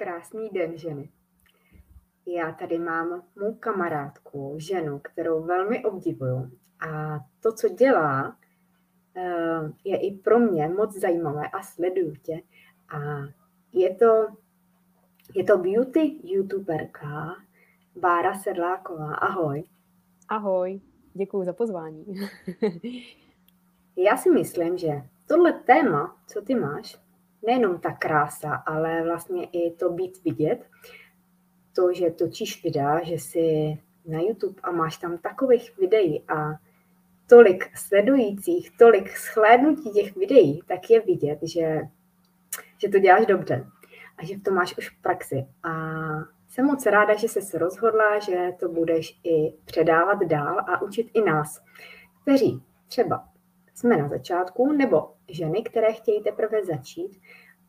Krásný den, ženy. Já tady mám mou kamarádku, ženu, kterou velmi obdivuju. A to, co dělá, eh, je i pro mě moc zajímavé a sleduju tě. A je to, je to beauty youtuberka Bára Sedláková. Ahoj. Ahoj, děkuji za pozvání. Já si myslím, že tohle téma, co ty máš, nejenom ta krása, ale vlastně i to být vidět, to, že točíš videa, že si na YouTube a máš tam takových videí a tolik sledujících, tolik shlédnutí těch videí, tak je vidět, že, že to děláš dobře a že v tom máš už praxi. A jsem moc ráda, že jsi se rozhodla, že to budeš i předávat dál a učit i nás, kteří třeba jsme na začátku, nebo ženy, které chtějí teprve začít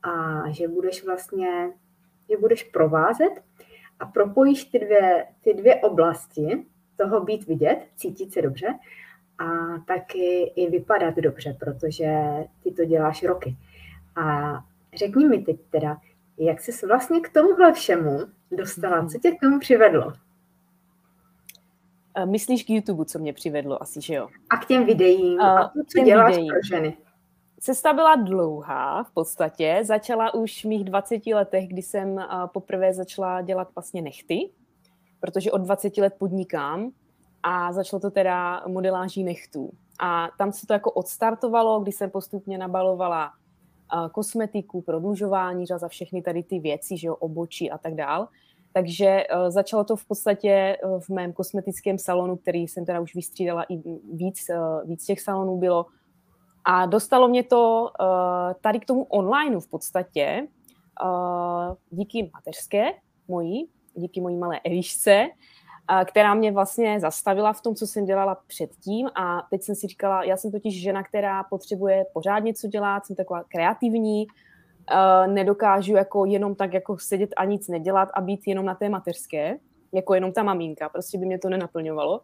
a že budeš vlastně, že budeš provázet a propojíš ty dvě, ty dvě oblasti toho být vidět, cítit se dobře a taky i vypadat dobře, protože ty to děláš roky. A řekni mi teď teda, jak jsi vlastně k tomuhle všemu dostala, co tě k tomu přivedlo? Myslíš k YouTube, co mě přivedlo asi, že jo? A k těm videím, a, a to, co děláš videím. pro ženy. Cesta byla dlouhá v podstatě. Začala už v mých 20 letech, kdy jsem poprvé začala dělat vlastně nechty, protože od 20 let podnikám a začalo to teda modeláží nechtů. A tam se to jako odstartovalo, kdy jsem postupně nabalovala kosmetiku, prodlužování, za všechny tady ty věci, že jo, obočí a tak dál. Takže uh, začalo to v podstatě uh, v mém kosmetickém salonu, který jsem teda už vystřídala i víc, uh, víc těch salonů bylo. A dostalo mě to uh, tady k tomu onlineu v podstatě uh, díky mateřské mojí, díky mojí malé Elišce, která mě vlastně zastavila v tom, co jsem dělala předtím a teď jsem si říkala, já jsem totiž žena, která potřebuje pořád něco dělat, jsem taková kreativní, nedokážu jako jenom tak jako sedět a nic nedělat a být jenom na té mateřské, jako jenom ta maminka, prostě by mě to nenaplňovalo.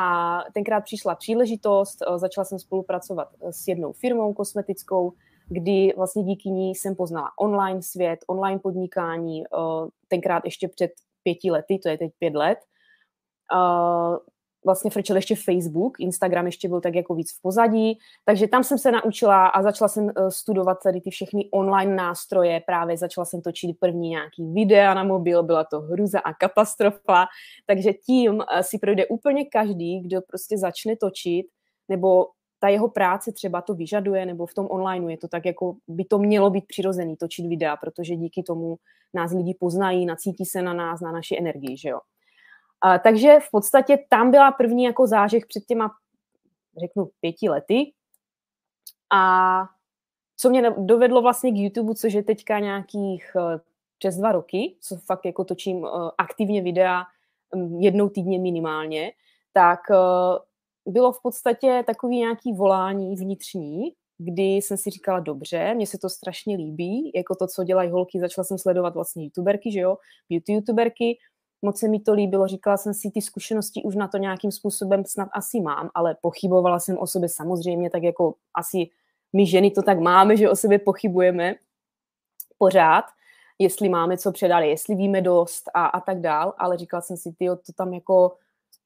A tenkrát přišla příležitost, uh, začala jsem spolupracovat s jednou firmou kosmetickou, kdy vlastně díky ní jsem poznala online svět, online podnikání, tenkrát ještě před pěti lety, to je teď pět let. Vlastně frčel ještě Facebook, Instagram ještě byl tak jako víc v pozadí, takže tam jsem se naučila a začala jsem eh, studovat tady ty všechny online nástroje, právě začala jsem točit první nějaký videa na mobil, byla to hruza a katastrofa, takže tím eh, si projde úplně každý, kdo prostě začne točit, nebo ta jeho práce třeba to vyžaduje, nebo v tom online je to tak, jako by to mělo být přirozený točit videa, protože díky tomu nás lidi poznají, nacítí se na nás, na naši energii, že jo. A, takže v podstatě tam byla první jako zážeh před těma, řeknu, pěti lety. A co mě dovedlo vlastně k YouTube, což je teďka nějakých eh, přes dva roky, co fakt jako točím eh, aktivně videa mm, jednou týdně minimálně, tak eh, bylo v podstatě takový nějaký volání vnitřní, kdy jsem si říkala, dobře, mně se to strašně líbí, jako to, co dělají holky, začala jsem sledovat vlastně youtuberky, že jo, beauty youtuberky, moc se mi to líbilo, říkala jsem si, ty zkušenosti už na to nějakým způsobem snad asi mám, ale pochybovala jsem o sobě samozřejmě, tak jako asi my ženy to tak máme, že o sobě pochybujeme pořád, jestli máme co předat, jestli víme dost a, a tak dál, ale říkala jsem si, ty to tam jako,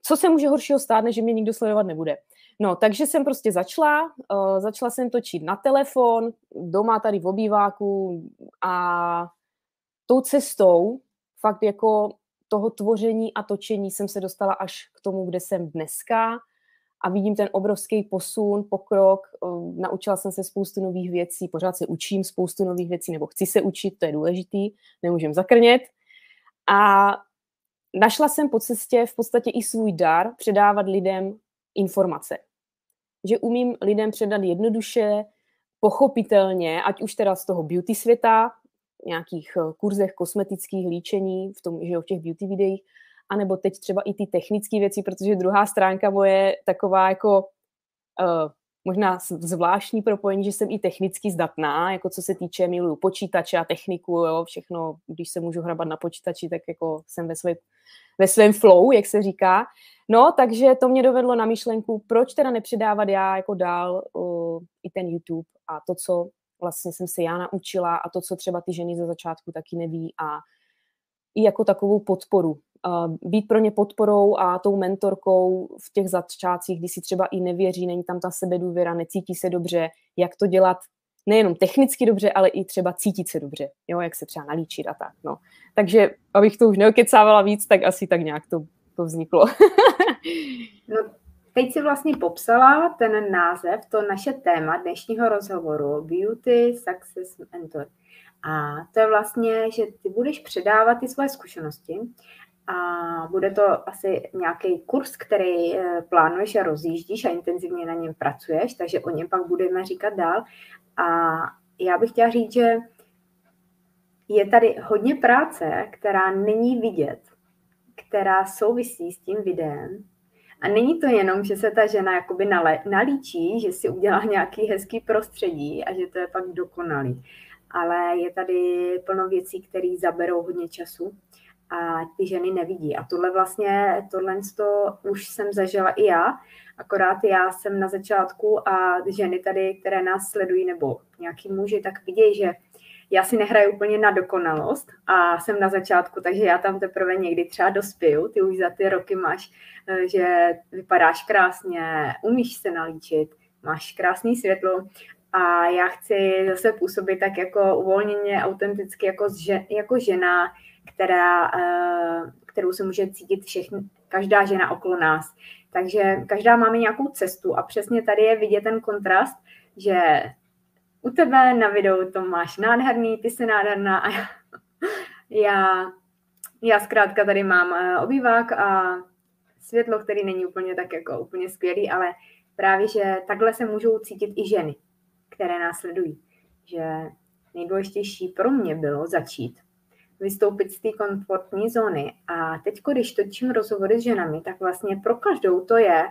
co se může horšího stát, než že mě nikdo sledovat nebude. No, takže jsem prostě začala, uh, začala jsem točit na telefon, doma tady v obýváku a tou cestou fakt jako toho tvoření a točení jsem se dostala až k tomu, kde jsem dneska a vidím ten obrovský posun, pokrok. Ehm, naučila jsem se spoustu nových věcí, pořád se učím spoustu nových věcí, nebo chci se učit, to je důležitý, nemůžem zakrnět. A našla jsem po cestě v podstatě i svůj dar předávat lidem informace. Že umím lidem předat jednoduše, pochopitelně, ať už teda z toho beauty světa, nějakých eh, kurzech kosmetických líčení, v tom, že jo, v těch beauty videích, anebo teď třeba i ty technické věci, protože druhá stránka moje taková jako uh, možná zvláštní propojení, že jsem i technicky zdatná, jako co se týče miluju počítače a techniku, jo, všechno, když se můžu hrabat na počítači, tak jako jsem ve, své, ve svém flow, jak se říká. No, takže to mě dovedlo na myšlenku, proč teda nepředávat já jako dál uh, i ten YouTube a to, co vlastně jsem se já naučila a to, co třeba ty ženy ze začátku taky neví a i jako takovou podporu. Být pro ně podporou a tou mentorkou v těch začátcích, kdy si třeba i nevěří, není tam ta sebedůvěra, necítí se dobře, jak to dělat nejenom technicky dobře, ale i třeba cítit se dobře, jo, jak se třeba nalíčit a tak. No. Takže abych to už neokecávala víc, tak asi tak nějak to, to vzniklo. no, teď si vlastně popsala ten název, to naše téma dnešního rozhovoru Beauty Success Mentor. A to je vlastně, že ty budeš předávat ty svoje zkušenosti a bude to asi nějaký kurz, který eh, plánuješ a rozjíždíš a intenzivně na něm pracuješ, takže o něm pak budeme říkat dál. A já bych chtěla říct, že je tady hodně práce, která není vidět, která souvisí s tím videem. A není to jenom, že se ta žena jakoby nalíčí, že si udělá nějaký hezký prostředí a že to je pak dokonalý. Ale je tady plno věcí, které zaberou hodně času a ty ženy nevidí. A tohle vlastně, tohle to už jsem zažila i já, akorát já jsem na začátku a ženy tady, které nás sledují, nebo nějaký muži, tak vidějí, že já si nehraju úplně na dokonalost a jsem na začátku, takže já tam teprve někdy třeba dospěju, ty už za ty roky máš, eh, že vypadáš krásně, umíš se nalíčit, máš krásný světlo a já chci zase působit tak jako uvolněně, autenticky jako, jako žena, která, eh, kterou se může cítit všechny, každá žena okolo nás. Takže každá máme nějakou cestu a přesně tady je vidět ten kontrast, že u tebe na videu to máš nádherný, ty jsi nádherná a já, já, já zkrátka tady mám eh, obývák a světlo, který není úplně tak jako úplně skvělý, ale právě, že takhle se můžou cítit i ženy, které nás sledují. Že nejdůležitější pro mě bylo začít vystoupit z té komfortní zóny. A teď, když točím rozhovory s ženami, tak vlastně pro každou to je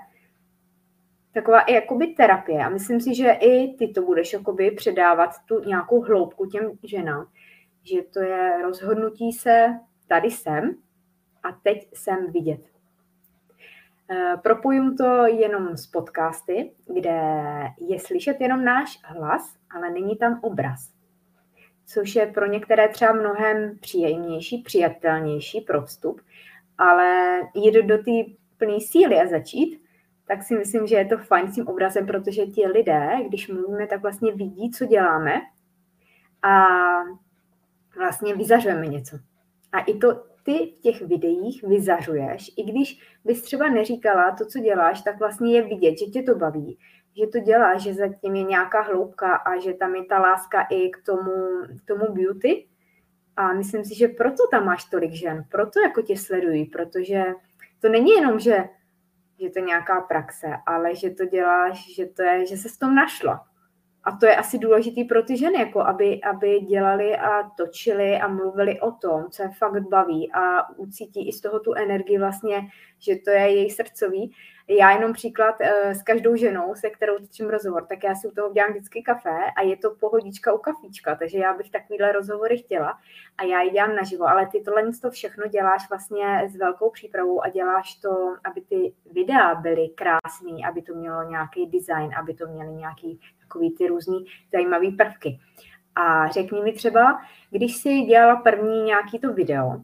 taková i jakoby terapie. A myslím si, že i ty to budeš jakoby předávat tu nějakou hloubku těm ženám. Že to je rozhodnutí se, tady jsem a teď jsem vidět. E, propojím to jenom s podcasty, kde je slyšet jenom náš hlas, ale není tam obraz což je pro některé třeba mnohem příjemnější, přijatelnější pro vstup, ale jít do té plné síly a začít, tak si myslím, že je to fajn s tím obrazem, protože ti lidé, když mluvíme, tak vlastně vidí, co děláme a vlastně vyzařujeme něco. A i to ty v těch videích vyzařuješ, i když bys třeba neříkala to, co děláš, tak vlastně je vidět, že tě to baví, že to dělá, že zatím je nějaká hloubka a že tam je ta láska i k tomu, k tomu beauty. A myslím si, že proto tam máš tolik žen, proto jako tě sledují, protože to není jenom, že, že to je nějaká praxe, ale že to děláš, že to je, že se s tom našla. A to je asi důležitý pro ty ženy, jako aby, aby dělali a točili a mluvili o tom, co je fakt baví a ucítí i z toho tu energii vlastně, že to je její srdcový já jenom příklad uh, s každou ženou, se kterou točím rozhovor, tak já si u toho udělám vždycky kafe a je to pohodička u kafíčka, takže já bych takovýhle rozhovory chtěla a já ji dělám naživo, ale ty tohle to všechno děláš vlastně s velkou přípravou a děláš to, aby ty videa byly krásný, aby to mělo nějaký design, aby to měly nějaký takový ty různý zajímavý prvky. A řekni mi třeba, když jsi dělala první nějaký to video,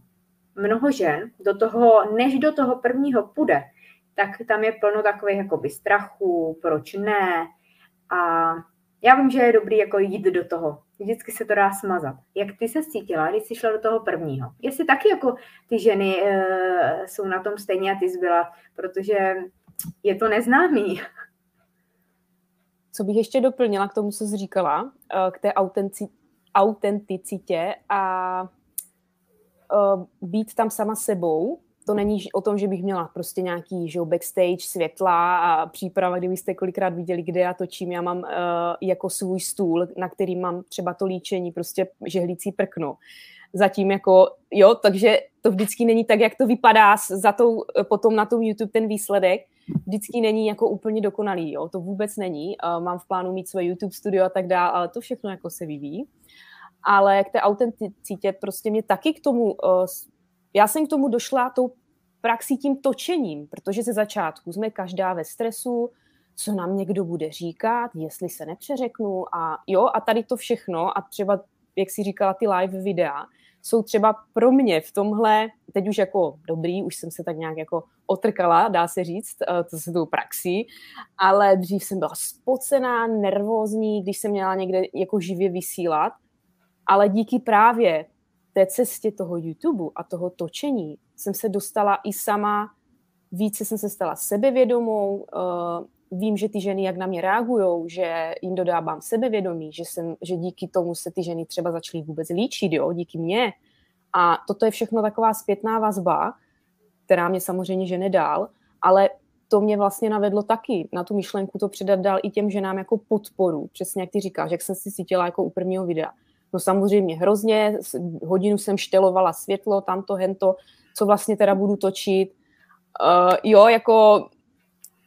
mnoho žen do toho, než do toho prvního půjde, tak tam je plno takových jakoby strachů, proč ne. A já vím, že je dobrý jako jít do toho. Vždycky se to dá smazat. Jak ty se cítila, když jsi šla do toho prvního? Jestli taky jako ty ženy e, jsou na tom stejně a ty zbyla, protože je to neznámý. Co bych ještě doplnila k tomu, co jsi říkala, eh, k té autenticitě a eh, být tam sama sebou, to není o tom, že bych měla prostě nějaký že backstage, světla a příprava, kdybyste kolikrát viděli, kde já točím. Já mám uh, jako svůj stůl, na který mám třeba to líčení, prostě žehlící prkno. Zatím jako, jo, takže to vždycky není tak, jak to vypadá za tou, potom na tom YouTube ten výsledek, vždycky není jako úplně dokonalý, jo, to vůbec není. Uh, mám v plánu mít své YouTube studio a tak dále, ale to všechno jako se vyvíjí. Ale k té autenticitě prostě mě taky k tomu uh, já jsem k tomu došla tou praxí tím točením, protože ze začátku jsme každá ve stresu, co nám někdo bude říkat, jestli se nepřeřeknu a jo, a tady to všechno a třeba, jak si říkala, ty live videa, jsou třeba pro mě v tomhle, teď už jako dobrý, už jsem se tak nějak jako otrkala, dá se říct, eh, to se tou praxí, ale dřív jsem byla spocená, nervózní, když jsem měla někde jako živě vysílat, ale díky právě té cestě toho YouTube a toho točení jsem se dostala i sama, více jsem se stala sebevědomou, uh, vím, že ty ženy jak na mě reagují, že jim dodávám sebevědomí, že, jsem, že díky tomu se ty ženy třeba začaly vůbec líčit, jo, díky mně. A toto je všechno taková zpětná vazba, která mě samozřejmě žene dál, ale to mě vlastně navedlo taky na tu myšlenku to předat dál i těm ženám jako podporu, přesně jak ty říkáš, jak jsem si cítila jako u prvního videa. No samozřejmě hrozně, hodinu jsem štelovala světlo, tamto, hento, co vlastně teda budu točit. Uh, jo, jako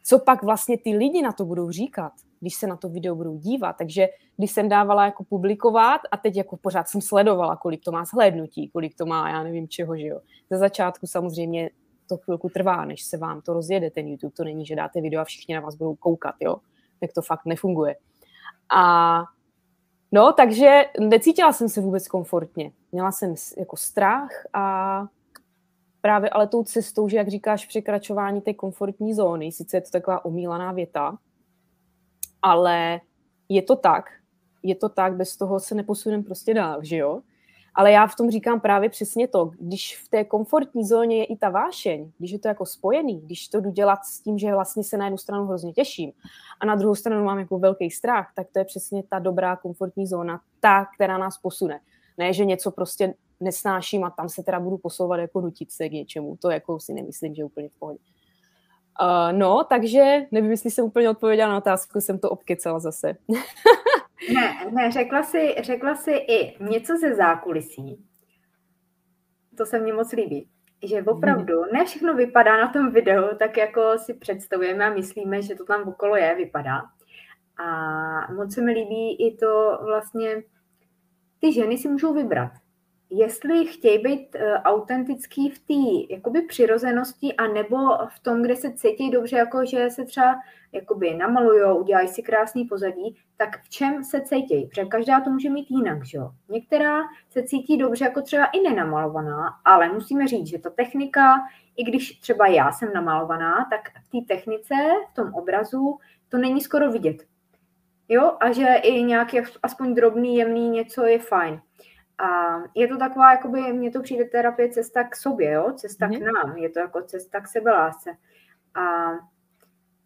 co pak vlastně ty lidi na to budou říkat, když se na to video budou dívat. Takže když jsem dávala jako publikovat a teď jako pořád jsem sledovala, kolik to má zhlédnutí, kolik to má, já nevím čeho, že jo. Ze začátku samozřejmě to chvilku trvá, než se vám to rozjede, ten YouTube. To není, že dáte video a všichni na vás budou koukat, jo. Tak to fakt nefunguje. A no, takže necítila jsem se vůbec komfortně. Měla jsem jako strach a právě ale tou cestou, že jak říkáš, překračování té komfortní zóny, sice je to taková omílaná věta, ale je to tak, je to tak, bez toho se neposuneme prostě dál, že jo? Ale já v tom říkám právě přesně to, když v té komfortní zóně je i ta vášeň, když je to jako spojený, když to jdu dělat s tím, že vlastně se na jednu stranu hrozně těším a na druhou stranu mám jako velký strach, tak to je přesně ta dobrá komfortní zóna, ta, která nás posune. Ne, že něco prostě nesnáším a tam se teda budu posouvat jako nutit se k něčemu. To jako si nemyslím, že úplně v pohodě. Uh, no, takže nevím, jestli jsem úplně odpověděla na otázku, jsem to obkecala zase. ne, ne, řekla si, řekla si i něco ze zákulisí. To se mně moc líbí. Že opravdu ne všechno vypadá na tom videu tak, jako si představujeme a myslíme, že to tam okolo je, vypadá. A moc se mi líbí i to vlastně, ty ženy si můžou vybrat jestli chtějí být uh, autentický v té jakoby přirozenosti a nebo v tom, kde se cítí dobře, jako že se třeba jakoby namalujou, udělají si krásný pozadí, tak v čem se cítí? Protože každá to může mít jinak, že jo? Některá se cítí dobře jako třeba i nenamalovaná, ale musíme říct, že ta technika, i když třeba já jsem namalovaná, tak v té technice, v tom obrazu, to není skoro vidět. Jo, a že i nějaký aspoň drobný, jemný něco je fajn. A je to taková, jakoby, mně to přijde terapie cesta k sobě, jo? cesta mm. k mhm. nám, je to jako cesta k sebelásce. A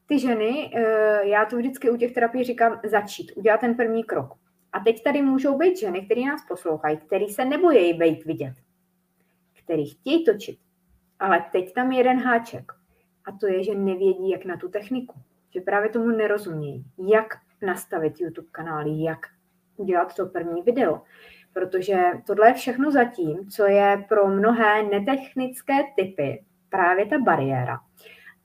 ty ženy, eh, já to vždycky u těch terapií říkám, začít, udělat ten první krok. A teď tady můžou být ženy, které nás poslouchají, které se nebojí být vidět, který chtějí točit. Ale teď tam je jeden háček. A to je, že nevědí, jak na tu techniku. Že právě tomu nerozumějí. Jak nastavit YouTube kanály, jak udělat to první video protože tohle je všechno zatím, co je pro mnohé netechnické typy právě ta bariéra.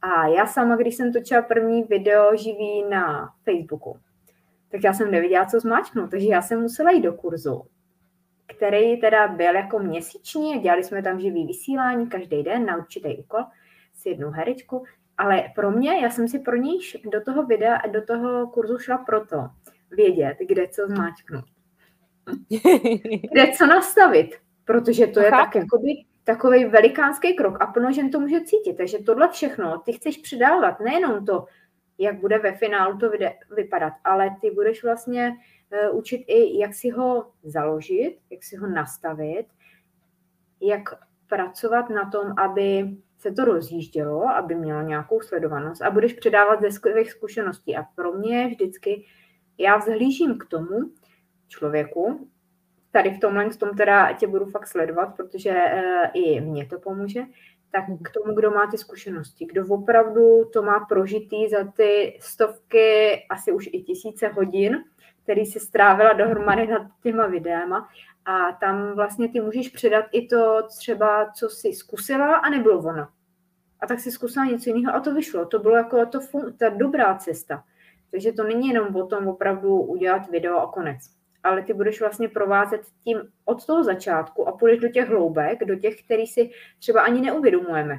A já sama, když jsem točila první video živý na Facebooku, tak já jsem nevěděla, co zmáčknout, takže já jsem musela jít do kurzu, který teda byl jako měsíční, dělali jsme tam živý vysílání každý den na určitý úkol s jednou herečku, ale pro mě, já jsem si pro něj do toho videa a do toho kurzu šla proto vědět, kde co zmáčknout. Kde co nastavit, protože to je tak jakoby takový velikánský krok a plno žen to může cítit. Takže tohle všechno ty chceš přidávat, nejenom to, jak bude ve finálu to vypadat, ale ty budeš vlastně uh, učit i, jak si ho založit, jak si ho nastavit, jak pracovat na tom, aby se to rozjíždělo, aby mělo nějakou sledovanost a budeš předávat ze svých zkušeností. A pro mě vždycky, já vzhlížím k tomu, člověku. Tady v tomhle tom teda tě budu fakt sledovat, protože uh, i mně to pomůže. Tak k tomu, kdo má ty zkušenosti, kdo opravdu to má prožitý za ty stovky, asi už i tisíce hodin, který si strávila dohromady nad těma videama a tam vlastně ty můžeš předat i to třeba, co jsi zkusila a nebylo ono. A tak si zkusila něco jiného a to vyšlo. To bylo jako to, ta dobrá cesta. Takže to není jenom o tom opravdu udělat video a konec ale ty budeš vlastně provázet tím od toho začátku a půjdeš do těch hloubek, do těch, který si třeba ani neuvědomujeme.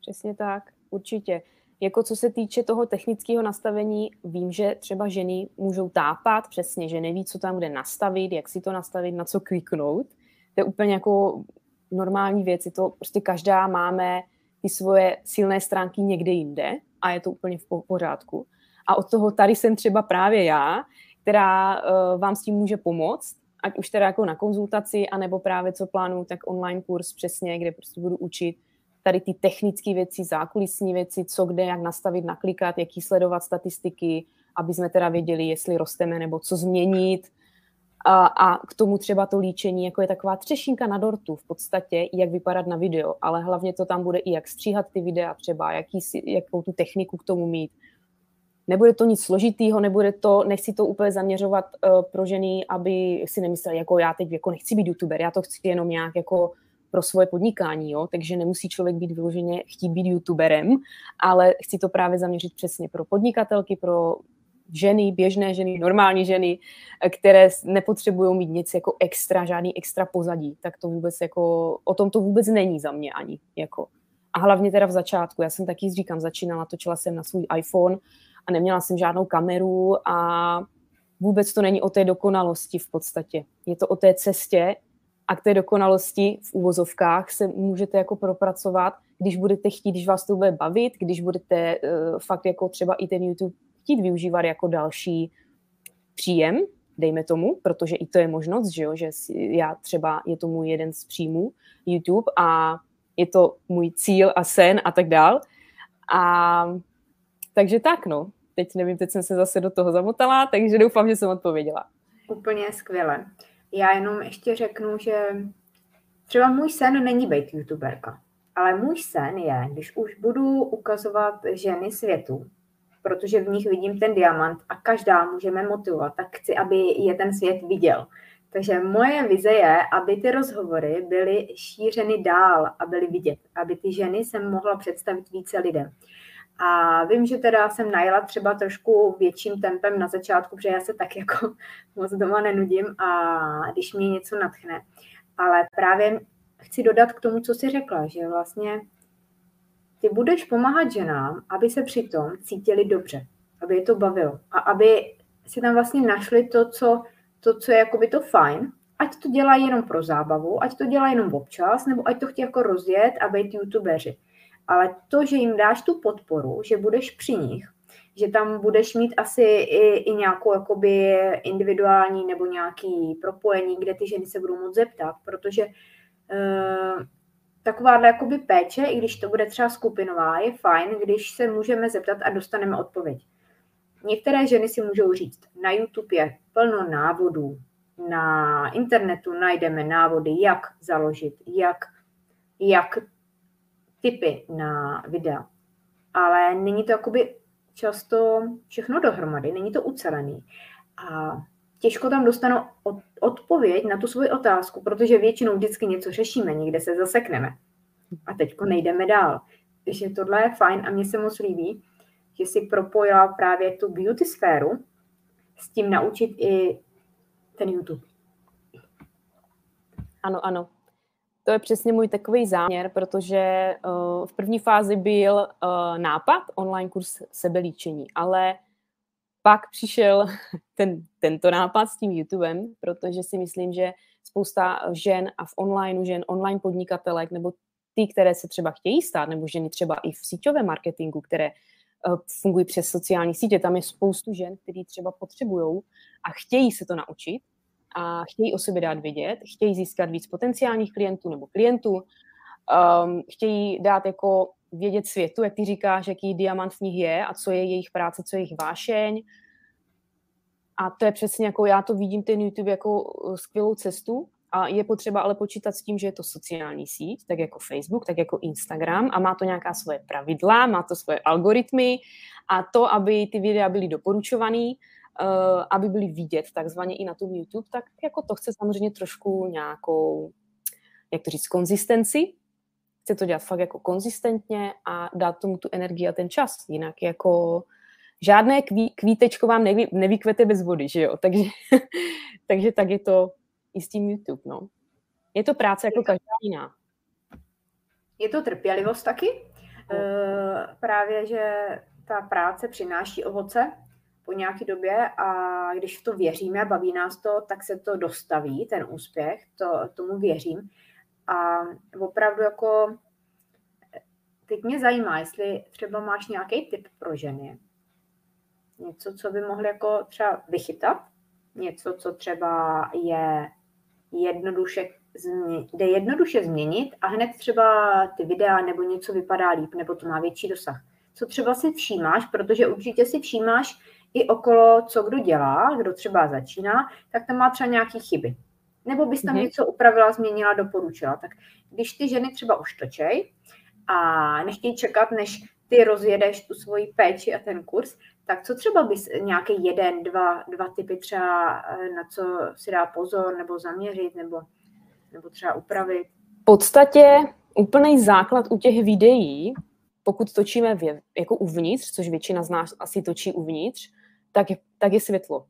Přesně tak, určitě. Jako co se týče toho technického nastavení, vím, že třeba ženy můžou tápat přesně, že neví, co tam bude nastavit, jak si to nastavit, na co kliknout. To je úplně jako normální věc. Je to prostě každá máme ty svoje silné stránky někde jinde a je to úplně v pořádku. A od toho tady jsem třeba právě já, která uh, vám s tím může pomoct, ať už teda jako na konzultaci, anebo právě co plánuju, tak online kurz přesně, kde prostě budu učit tady ty technické věci, zákulisní věci, co kde, jak nastavit, naklikat, jaký sledovat statistiky, aby jsme teda věděli, jestli rosteme nebo co změnit. A, a k tomu třeba to líčení, jako je taková třešinka na dortu v podstatě, jak vypadat na video, ale hlavně to tam bude i jak stříhat ty videa třeba, jaký, jakou tu techniku k tomu mít. Nebude to nic složitýho, nebude to, nechci to úplně zaměřovat uh, pro ženy, aby si nemysleli, jako já teď jako nechci být youtuber, já to chci jenom nějak jako pro svoje podnikání, jo? takže nemusí člověk být vyloženě chtít být youtuberem, ale chci to právě zaměřit přesně pro podnikatelky, pro ženy, běžné ženy, normální ženy, které nepotřebují mít nic jako extra, žádný extra pozadí, tak to vůbec jako, o tom to vůbec není za mě ani, jako. A hlavně teda v začátku, já jsem taky, říkám, začínala, točila jsem na svůj iPhone a neměla jsem žádnou kameru a vůbec to není o té dokonalosti v podstatě. Je to o té cestě a k té dokonalosti v úvozovkách se můžete jako propracovat, když budete chtít, když vás to bude bavit, když budete uh, fakt jako třeba i ten YouTube chtít využívat jako další příjem, dejme tomu, protože i to je možnost, že, jo, že já třeba, je to můj jeden z příjmů YouTube a je to můj cíl a sen a tak dál. A takže tak, no. Teď nevím, teď jsem se zase do toho zamotala, takže doufám, že jsem odpověděla. Úplně skvěle. Já jenom ještě řeknu, že třeba můj sen není být youtuberka, ale můj sen je, když už budu ukazovat ženy světu, protože v nich vidím ten diamant a každá můžeme motivovat, tak chci, aby je ten svět viděl. Takže moje vize je, aby ty rozhovory byly šířeny dál a byly vidět, aby ty ženy jsem mohla představit více lidem. A vím, že teda jsem najela třeba trošku větším tempem na začátku, protože já se tak jako moc doma nenudím a když mě něco natchne. Ale právě chci dodat k tomu, co jsi řekla, že vlastně ty budeš pomáhat ženám, aby se přitom cítili dobře, aby je to bavilo a aby si tam vlastně našli to, co, to, co je jakoby to fajn, ať to dělají jenom pro zábavu, ať to dělají jenom občas, nebo ať to chtějí jako rozjet a být youtubeři. Ale to, že jim dáš tu podporu, že budeš při nich, že tam budeš mít asi i, i nějakou jakoby individuální nebo nějaký propojení, kde ty ženy se budou moc zeptat, protože uh, takováhle jakoby péče, i když to bude třeba skupinová, je fajn, když se můžeme zeptat a dostaneme odpověď. Některé ženy si můžou říct, na YouTube je plno návodů, na internetu najdeme návody, jak založit, jak, jak typy na videa. Ale není to jakoby často všechno dohromady, není to ucelený. A těžko tam dostanu odpověď na tu svoji otázku, protože většinou vždycky něco řešíme, někde se zasekneme. A teď nejdeme dál. Takže tohle je fajn a mně se moc líbí, že si propojila právě tu beauty sféru s tím naučit i ten YouTube. Ano, ano. To je přesně můj takový záměr, protože uh, v první fázi byl uh, nápad online kurz sebelíčení, ale pak přišel ten, tento nápad s tím YouTubem, protože si myslím, že spousta žen a v online žen, online podnikatelek, nebo ty, které se třeba chtějí stát, nebo ženy třeba i v síťovém marketingu, které uh, fungují přes sociální sítě, tam je spoustu žen, které třeba potřebují a chtějí se to naučit a chtějí o sobě dát vědět, chtějí získat víc potenciálních klientů nebo klientů, um, chtějí dát jako vědět světu, jak ty říkáš, jaký diamant v nich je a co je jejich práce, co je jejich vášeň. A to je přesně jako já to vidím ten YouTube jako uh, skvělou cestu a je potřeba ale počítat s tím, že je to sociální síť, tak jako Facebook, tak jako Instagram a má to nějaká svoje pravidla, má to svoje algoritmy a to, aby ty videa byly doporučované, aby byly vidět takzvaně i na tom YouTube, tak jako to chce samozřejmě trošku nějakou, jak to říct, konzistenci, chce to dělat fakt jako konzistentně a dát tomu tu energii a ten čas. Jinak jako žádné kví, kvítečko vám nevy, nevykvete bez vody, že jo? Takže, takže tak je to i s tím YouTube, no. Je to práce jako každá jiná. Je to trpělivost taky? No. E, právě, že ta práce přináší ovoce po nějaké době a když v to věříme, baví nás to, tak se to dostaví, ten úspěch, to, tomu věřím. A opravdu jako teď mě zajímá, jestli třeba máš nějaký tip pro ženy. Něco, co by mohly jako třeba vychytat, něco, co třeba je jednoduše, jde jednoduše změnit a hned třeba ty videa nebo něco vypadá líp, nebo to má větší dosah. Co třeba si všímáš, protože určitě si všímáš i okolo, co kdo dělá, kdo třeba začíná, tak tam má třeba nějaké chyby. Nebo bys tam mm-hmm. něco upravila, změnila, doporučila. Tak když ty ženy třeba už točej a nechtějí čekat, než ty rozjedeš tu svoji péči a ten kurz, tak co třeba bys nějaký jeden, dva, dva typy třeba eh, na co si dá pozor nebo zaměřit nebo, nebo třeba upravit? V podstatě úplný základ u těch videí, pokud točíme v, jako uvnitř, což většina z nás asi točí uvnitř, tak je, tak je světlo.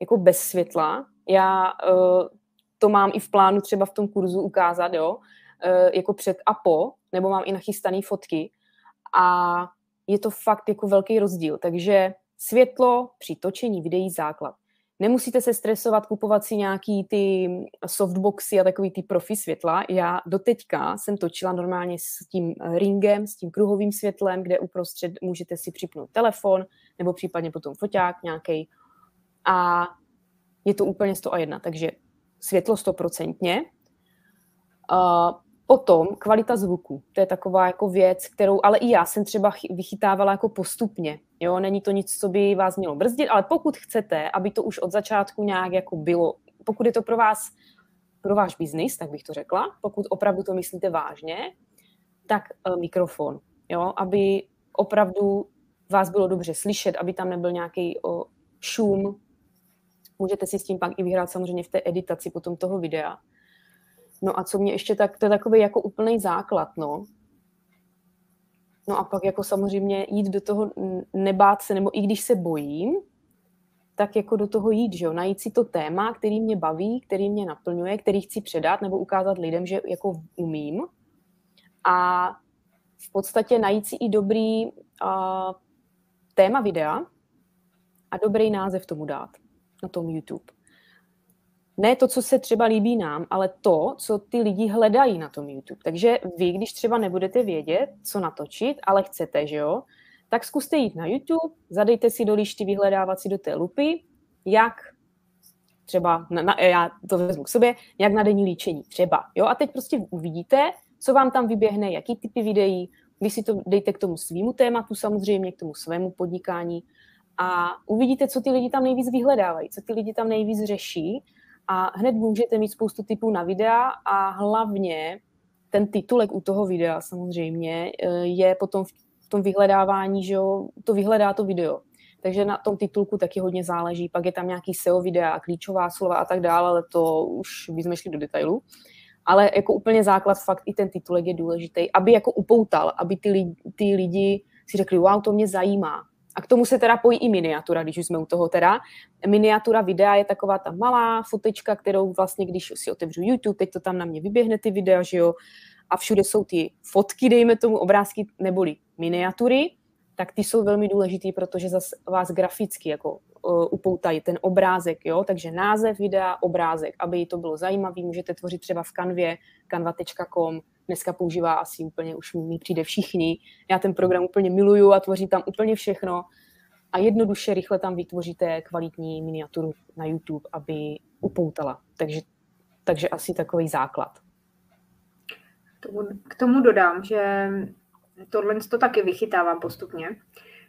Jako bez světla. Já uh, to mám i v plánu třeba v tom kurzu ukázat, jo, uh, jako před a po, nebo mám i nachystané fotky. A je to fakt jako velký rozdíl. Takže světlo při točení videí základ. Nemusíte se stresovat, kupovat si nějaký ty softboxy a takový ty profi světla. Já doteďka jsem točila normálně s tím ringem, s tím kruhovým světlem, kde uprostřed můžete si připnout telefon nebo případně potom foťák nějaký. A je to úplně 101, takže světlo stoprocentně. Potom kvalita zvuku, to je taková jako věc, kterou, ale i já jsem třeba vychytávala jako postupně, jo, není to nic, co by vás mělo brzdit, ale pokud chcete, aby to už od začátku nějak jako bylo, pokud je to pro vás, pro váš biznis, tak bych to řekla, pokud opravdu to myslíte vážně, tak uh, mikrofon, jo, aby opravdu vás bylo dobře slyšet, aby tam nebyl nějaký šum, můžete si s tím pak i vyhrát samozřejmě v té editaci potom toho videa, No a co mě ještě tak, to je takový jako úplný základ, no. No a pak jako samozřejmě jít do toho, nebát se, nebo i když se bojím, tak jako do toho jít, že jo, najít si to téma, který mě baví, který mě naplňuje, který chci předat nebo ukázat lidem, že jako umím. A v podstatě najít si i dobrý uh, téma videa a dobrý název tomu dát na tom YouTube ne to, co se třeba líbí nám, ale to, co ty lidi hledají na tom YouTube. Takže vy, když třeba nebudete vědět, co natočit, ale chcete, že jo, tak zkuste jít na YouTube, zadejte si do lišty vyhledávací do té lupy, jak třeba, na, na, já to vezmu k sobě, jak na denní líčení třeba, jo, a teď prostě uvidíte, co vám tam vyběhne, jaký typy videí, vy si to dejte k tomu svýmu tématu samozřejmě, k tomu svému podnikání a uvidíte, co ty lidi tam nejvíc vyhledávají, co ty lidi tam nejvíc řeší a hned můžete mít spoustu typů na videa a hlavně ten titulek u toho videa samozřejmě eh, je potom v tom vyhledávání, že jo, to vyhledá to video. Takže na tom titulku taky hodně záleží. Pak je tam nějaký SEO videa, klíčová slova a tak dále, ale to už bychom šli do detailu. Ale jako úplně základ fakt i ten titulek je důležitý, aby jako upoutal, aby ty lidi, ty lidi si řekli, wow, to mě zajímá. A k tomu se teda pojí i miniatura, když už jsme u toho teda. Miniatura videa je taková ta malá fotečka, kterou vlastně, když si otevřu YouTube, teď to tam na mě vyběhne ty videa, že jo, a všude jsou ty fotky, dejme tomu obrázky, neboli miniatury, tak ty jsou velmi důležitý, protože zase vás graficky jako uh, upoutají ten obrázek, jo, takže název videa, obrázek, aby to bylo zajímavý, můžete tvořit třeba v kanvě, canva.com, dneska používá asi úplně, už mi přijde všichni. Já ten program úplně miluju a tvořím tam úplně všechno a jednoduše, rychle tam vytvoříte kvalitní miniaturu na YouTube, aby upoutala. Takže, takže asi takový základ. K tomu dodám, že tohle to taky vychytávám postupně,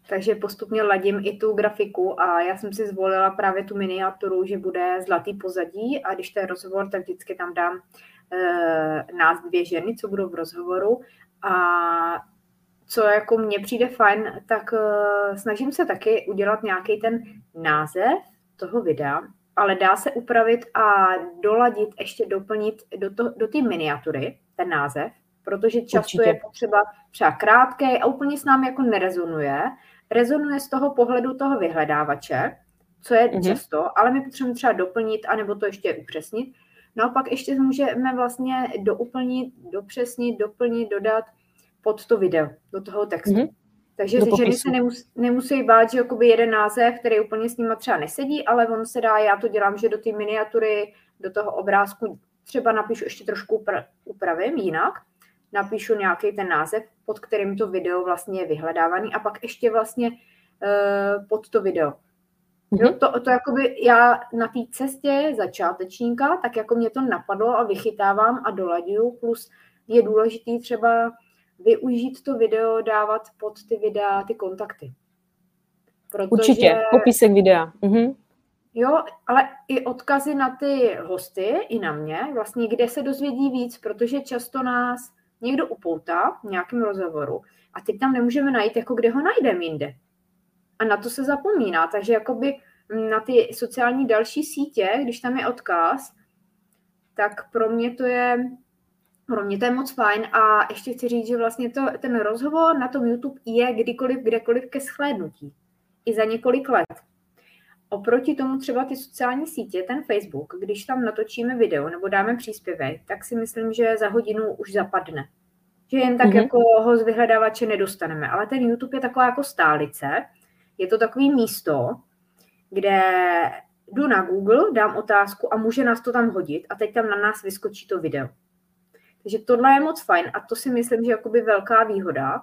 takže postupně ladím i tu grafiku a já jsem si zvolila právě tu miniaturu, že bude zlatý pozadí a když to je rozhovor, tak vždycky tam dám e, nás dvě ženy, co budou v rozhovoru. A co jako mně přijde fajn, tak e, snažím se taky udělat nějaký ten název toho videa, ale dá se upravit a doladit, ještě doplnit do, to, do té miniatury ten název, protože často Určitě. je potřeba třeba krátký a úplně s námi jako nerezonuje. Rezonuje z toho pohledu toho vyhledávače, co je mm-hmm. často, ale my potřebujeme třeba doplnit, anebo to ještě upřesnit. No a pak ještě můžeme vlastně douplnit, dopřesnit, doplnit, dodat pod to video, do toho textu. Mm-hmm. Takže ty ženy se nemus, nemusí bát, že jakoby jeden název, který úplně s nima třeba nesedí, ale on se dá, já to dělám, že do té miniatury, do toho obrázku třeba napíšu ještě trošku upra, upravím jinak, napíšu nějaký ten název, pod kterým to video vlastně je vyhledávaný a pak ještě vlastně uh, pod to video. Jo, to, to jakoby já na té cestě začátečníka, tak jako mě to napadlo a vychytávám a dolaďuju, plus je důležitý třeba využít to video, dávat pod ty videa ty kontakty. Protože, Určitě, popisek videa. Mm-hmm. Jo, ale i odkazy na ty hosty, i na mě, vlastně kde se dozvědí víc, protože často nás někdo upoutá v nějakém rozhovoru a teď tam nemůžeme najít, jako kde ho najdeme jinde. A na to se zapomíná, takže jakoby na ty sociální další sítě, když tam je odkaz, tak pro mě to je pro mě to je moc fajn a ještě chci říct, že vlastně to, ten rozhovor na tom YouTube je kdykoliv, kdekoliv ke shlédnutí. I za několik let. Oproti tomu třeba ty sociální sítě, ten Facebook, když tam natočíme video nebo dáme příspěvek, tak si myslím, že za hodinu už zapadne. Že jen tak mm-hmm. jako ho z vyhledávače nedostaneme. Ale ten YouTube je taková jako stálice. Je to takový místo, kde jdu na Google, dám otázku a může nás to tam hodit a teď tam na nás vyskočí to video. Takže tohle je moc fajn a to si myslím, že je jakoby velká výhoda.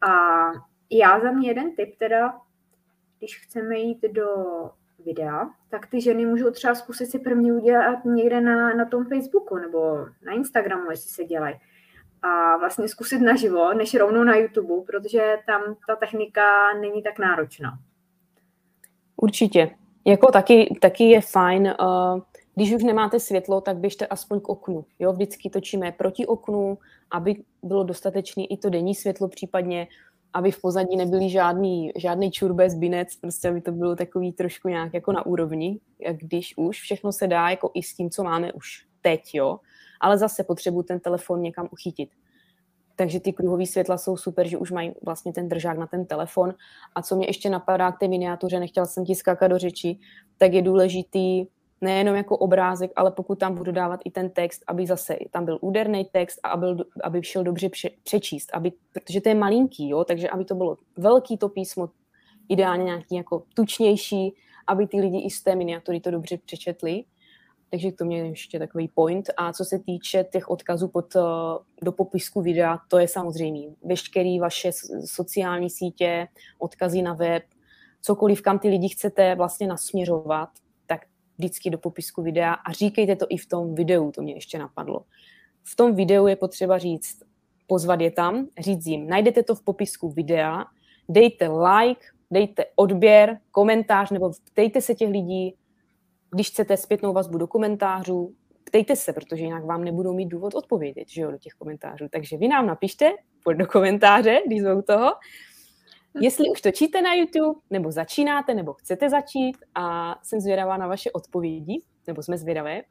A já za mě jeden tip teda, když chceme jít do videa, tak ty ženy můžou třeba zkusit si první udělat někde na, na tom Facebooku nebo na Instagramu, jestli se dělají. A vlastně zkusit naživo, než rovnou na YouTube, protože tam ta technika není tak náročná. Určitě. Jako taky, taky je fajn uh, když už nemáte světlo, tak běžte aspoň k oknu. Jo? Vždycky točíme proti oknu, aby bylo dostatečné i to denní světlo případně, aby v pozadí nebyly žádný, žádný čurbes, binec, prostě aby to bylo takový trošku nějak jako na úrovni, když už všechno se dá jako i s tím, co máme už teď, jo. Ale zase potřebuji ten telefon někam uchytit. Takže ty kruhové světla jsou super, že už mají vlastně ten držák na ten telefon. A co mě ještě napadá k té miniatuře, nechtěla jsem ti skákat do řeči, tak je důležitý nejenom jako obrázek, ale pokud tam budu dávat i ten text, aby zase tam byl úderný text a aby, aby šel dobře pře, přečíst, aby, protože to je malinký, jo, takže aby to bylo velký to písmo, ideálně nějaký jako tučnější, aby ty lidi i z té miniatury to dobře přečetli. Takže to mě ještě takový point. A co se týče těch odkazů pod, eh, do popisku videa, to je samozřejmě veškeré vaše sociální sítě, odkazy na web, cokoliv, kam ty lidi chcete vlastně nasměřovat, vždycky do popisku videa a říkejte to i v tom videu, to mě ještě napadlo. V tom videu je potřeba říct, pozvat je tam, říct jim, najdete to v popisku videa, dejte like, dejte odběr, komentář, nebo ptejte se těch lidí, když chcete zpětnou vazbu do komentářů, ptejte se, protože jinak vám nebudou mít důvod odpovědět že jo, do těch komentářů. Takže vy nám napište, do komentáře, když jsou toho, Jestli už točíte na YouTube, nebo začínáte, nebo chcete začít a jsem zvědavá na vaše odpovědi, nebo jsme zvědavé,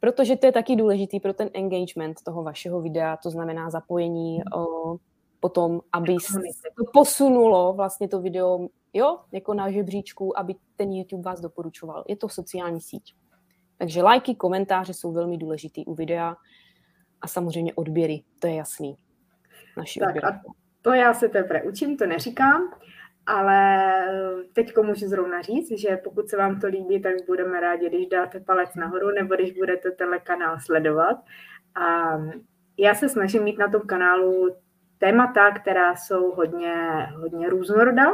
protože to je taky důležitý pro ten engagement toho vašeho videa, to znamená zapojení o, potom, aby se to posunulo vlastně to video, jo, jako na žebříčku, aby ten YouTube vás doporučoval. Je to sociální síť. Takže lajky, komentáře jsou velmi důležitý u videa a samozřejmě odběry, to je jasný. Naši tak odběry. A to já se teprve učím, to neříkám, ale teď můžu zrovna říct, že pokud se vám to líbí, tak budeme rádi, když dáte palec nahoru nebo když budete tenhle kanál sledovat. A já se snažím mít na tom kanálu témata, která jsou hodně, hodně různorodá,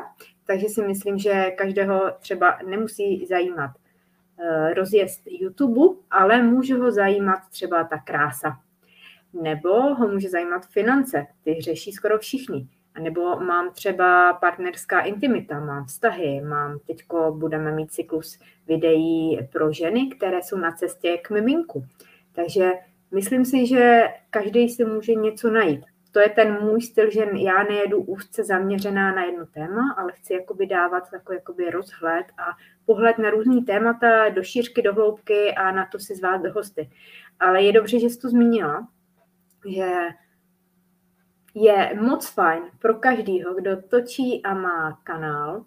takže si myslím, že každého třeba nemusí zajímat eh, rozjezd YouTube, ale může ho zajímat třeba ta krása nebo ho může zajímat finance, ty řeší skoro všichni. A nebo mám třeba partnerská intimita, mám vztahy, mám teďko budeme mít cyklus videí pro ženy, které jsou na cestě k miminku. Takže myslím si, že každý si může něco najít. To je ten můj styl, že já nejedu úzce zaměřená na jedno téma, ale chci jakoby dávat takový jakoby rozhled a pohled na různý témata, do šířky, do hloubky a na to si zvát hosty. Ale je dobře, že jsi to zmínila, že je moc fajn pro každýho, kdo točí a má kanál,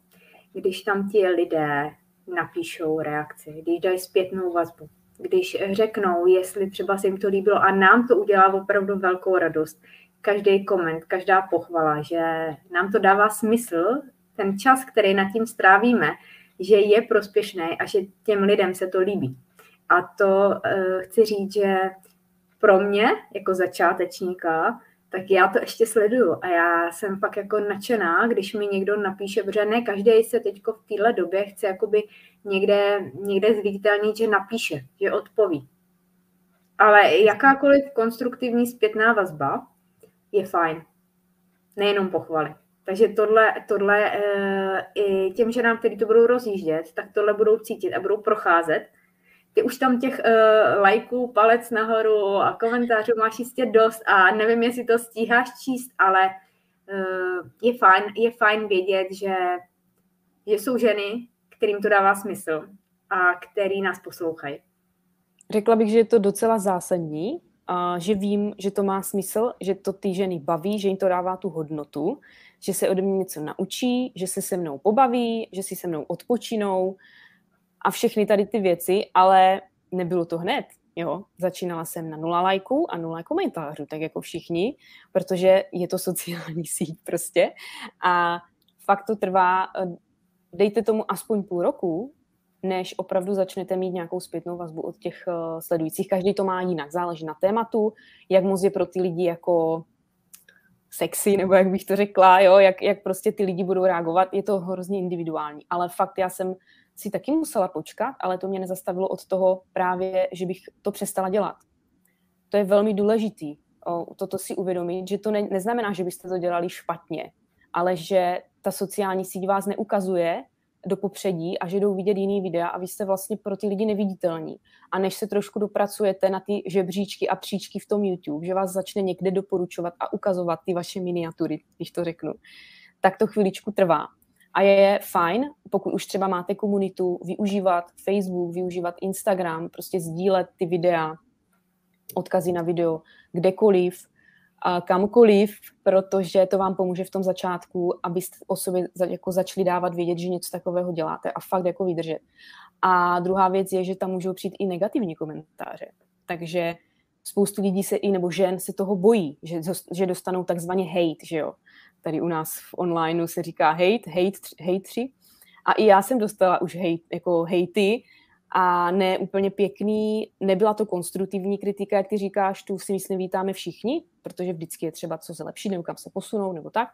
když tam ti lidé napíšou reakci, když dají zpětnou vazbu, když řeknou, jestli třeba se jim to líbilo a nám to udělá opravdu velkou radost. každý koment, každá pochvala, že nám to dává smysl, ten čas, který nad tím strávíme, že je prospěšný a že těm lidem se to líbí. A to uh, chci říct, že pro mě, jako začátečníka, tak já to ještě sleduju a já jsem fakt jako nadšená, když mi někdo napíše, protože ne každý se teď v téhle době chce jakoby někde, někde zviditelnit, že napíše, že odpoví. Ale jakákoliv konstruktivní zpětná vazba je fajn. Nejenom pochvaly. Takže tohle, tohle e, i těm ženám, kteří to budou rozjíždět, tak tohle budou cítit a budou procházet. Ty už tam těch e, lajků, palec nahoru a komentářů máš jistě dost a nevím, jestli to stíháš číst, ale e, je, fajn, je fajn vědět, že, že jsou ženy, kterým to dává smysl a který nás poslouchají. Řekla bych, že je to docela zásadní, a že vím, že to má smysl, že to ty ženy baví, že jim to dává tu hodnotu, že se ode mě něco naučí, že se se mnou pobaví, že si se mnou odpočinou a všechny tady ty věci, ale nebylo to hned. Jo, začínala jsem na nula lajků a nula komentářů, tak jako všichni, protože je to sociální síť prostě. A fakt to trvá, dejte tomu aspoň půl roku, než opravdu začnete mít nějakou zpětnou vazbu od těch uh, sledujících. Každý to má jinak, záleží na tématu, jak moc je pro ty lidi jako sexy, nebo jak bych to řekla, jo, jak, jak prostě ty lidi budou reagovat, je to hrozně individuální. Ale fakt já jsem si taky musela počkat, ale to mě nezastavilo od toho právě, že bych to přestala dělat. To je velmi důležitý, toto si uvědomit, že to ne, neznamená, že byste to dělali špatně, ale že ta sociální síť vás neukazuje do popředí a že jdou vidět jiný videa a vy jste vlastně pro ty lidi neviditelní. A než se trošku dopracujete na ty žebříčky a příčky v tom YouTube, že vás začne někde doporučovat a ukazovat ty vaše miniatury, když to řeknu, tak to chviličku trvá. A je fajn, pokud už třeba máte komunitu, využívat Facebook, využívat Instagram, prostě sdílet ty videa, odkazy na video kdekoliv, kamkoliv, protože to vám pomůže v tom začátku, abyste o sobě jako začali dávat vědět, že něco takového děláte a fakt jako vydržet. A druhá věc je, že tam můžou přijít i negativní komentáře. Takže spoustu lidí se i, nebo žen se toho bojí, že, že dostanou takzvaně hate, že jo. Tady u nás v onlineu se říká hate, hate, hate A i já jsem dostala už hate, jako hejty, a ne úplně pěkný. Nebyla to konstruktivní kritika, jak ty říkáš, tu si myslím vítáme všichni, protože vždycky je třeba co zlepšit, nebo kam se posunout, nebo tak.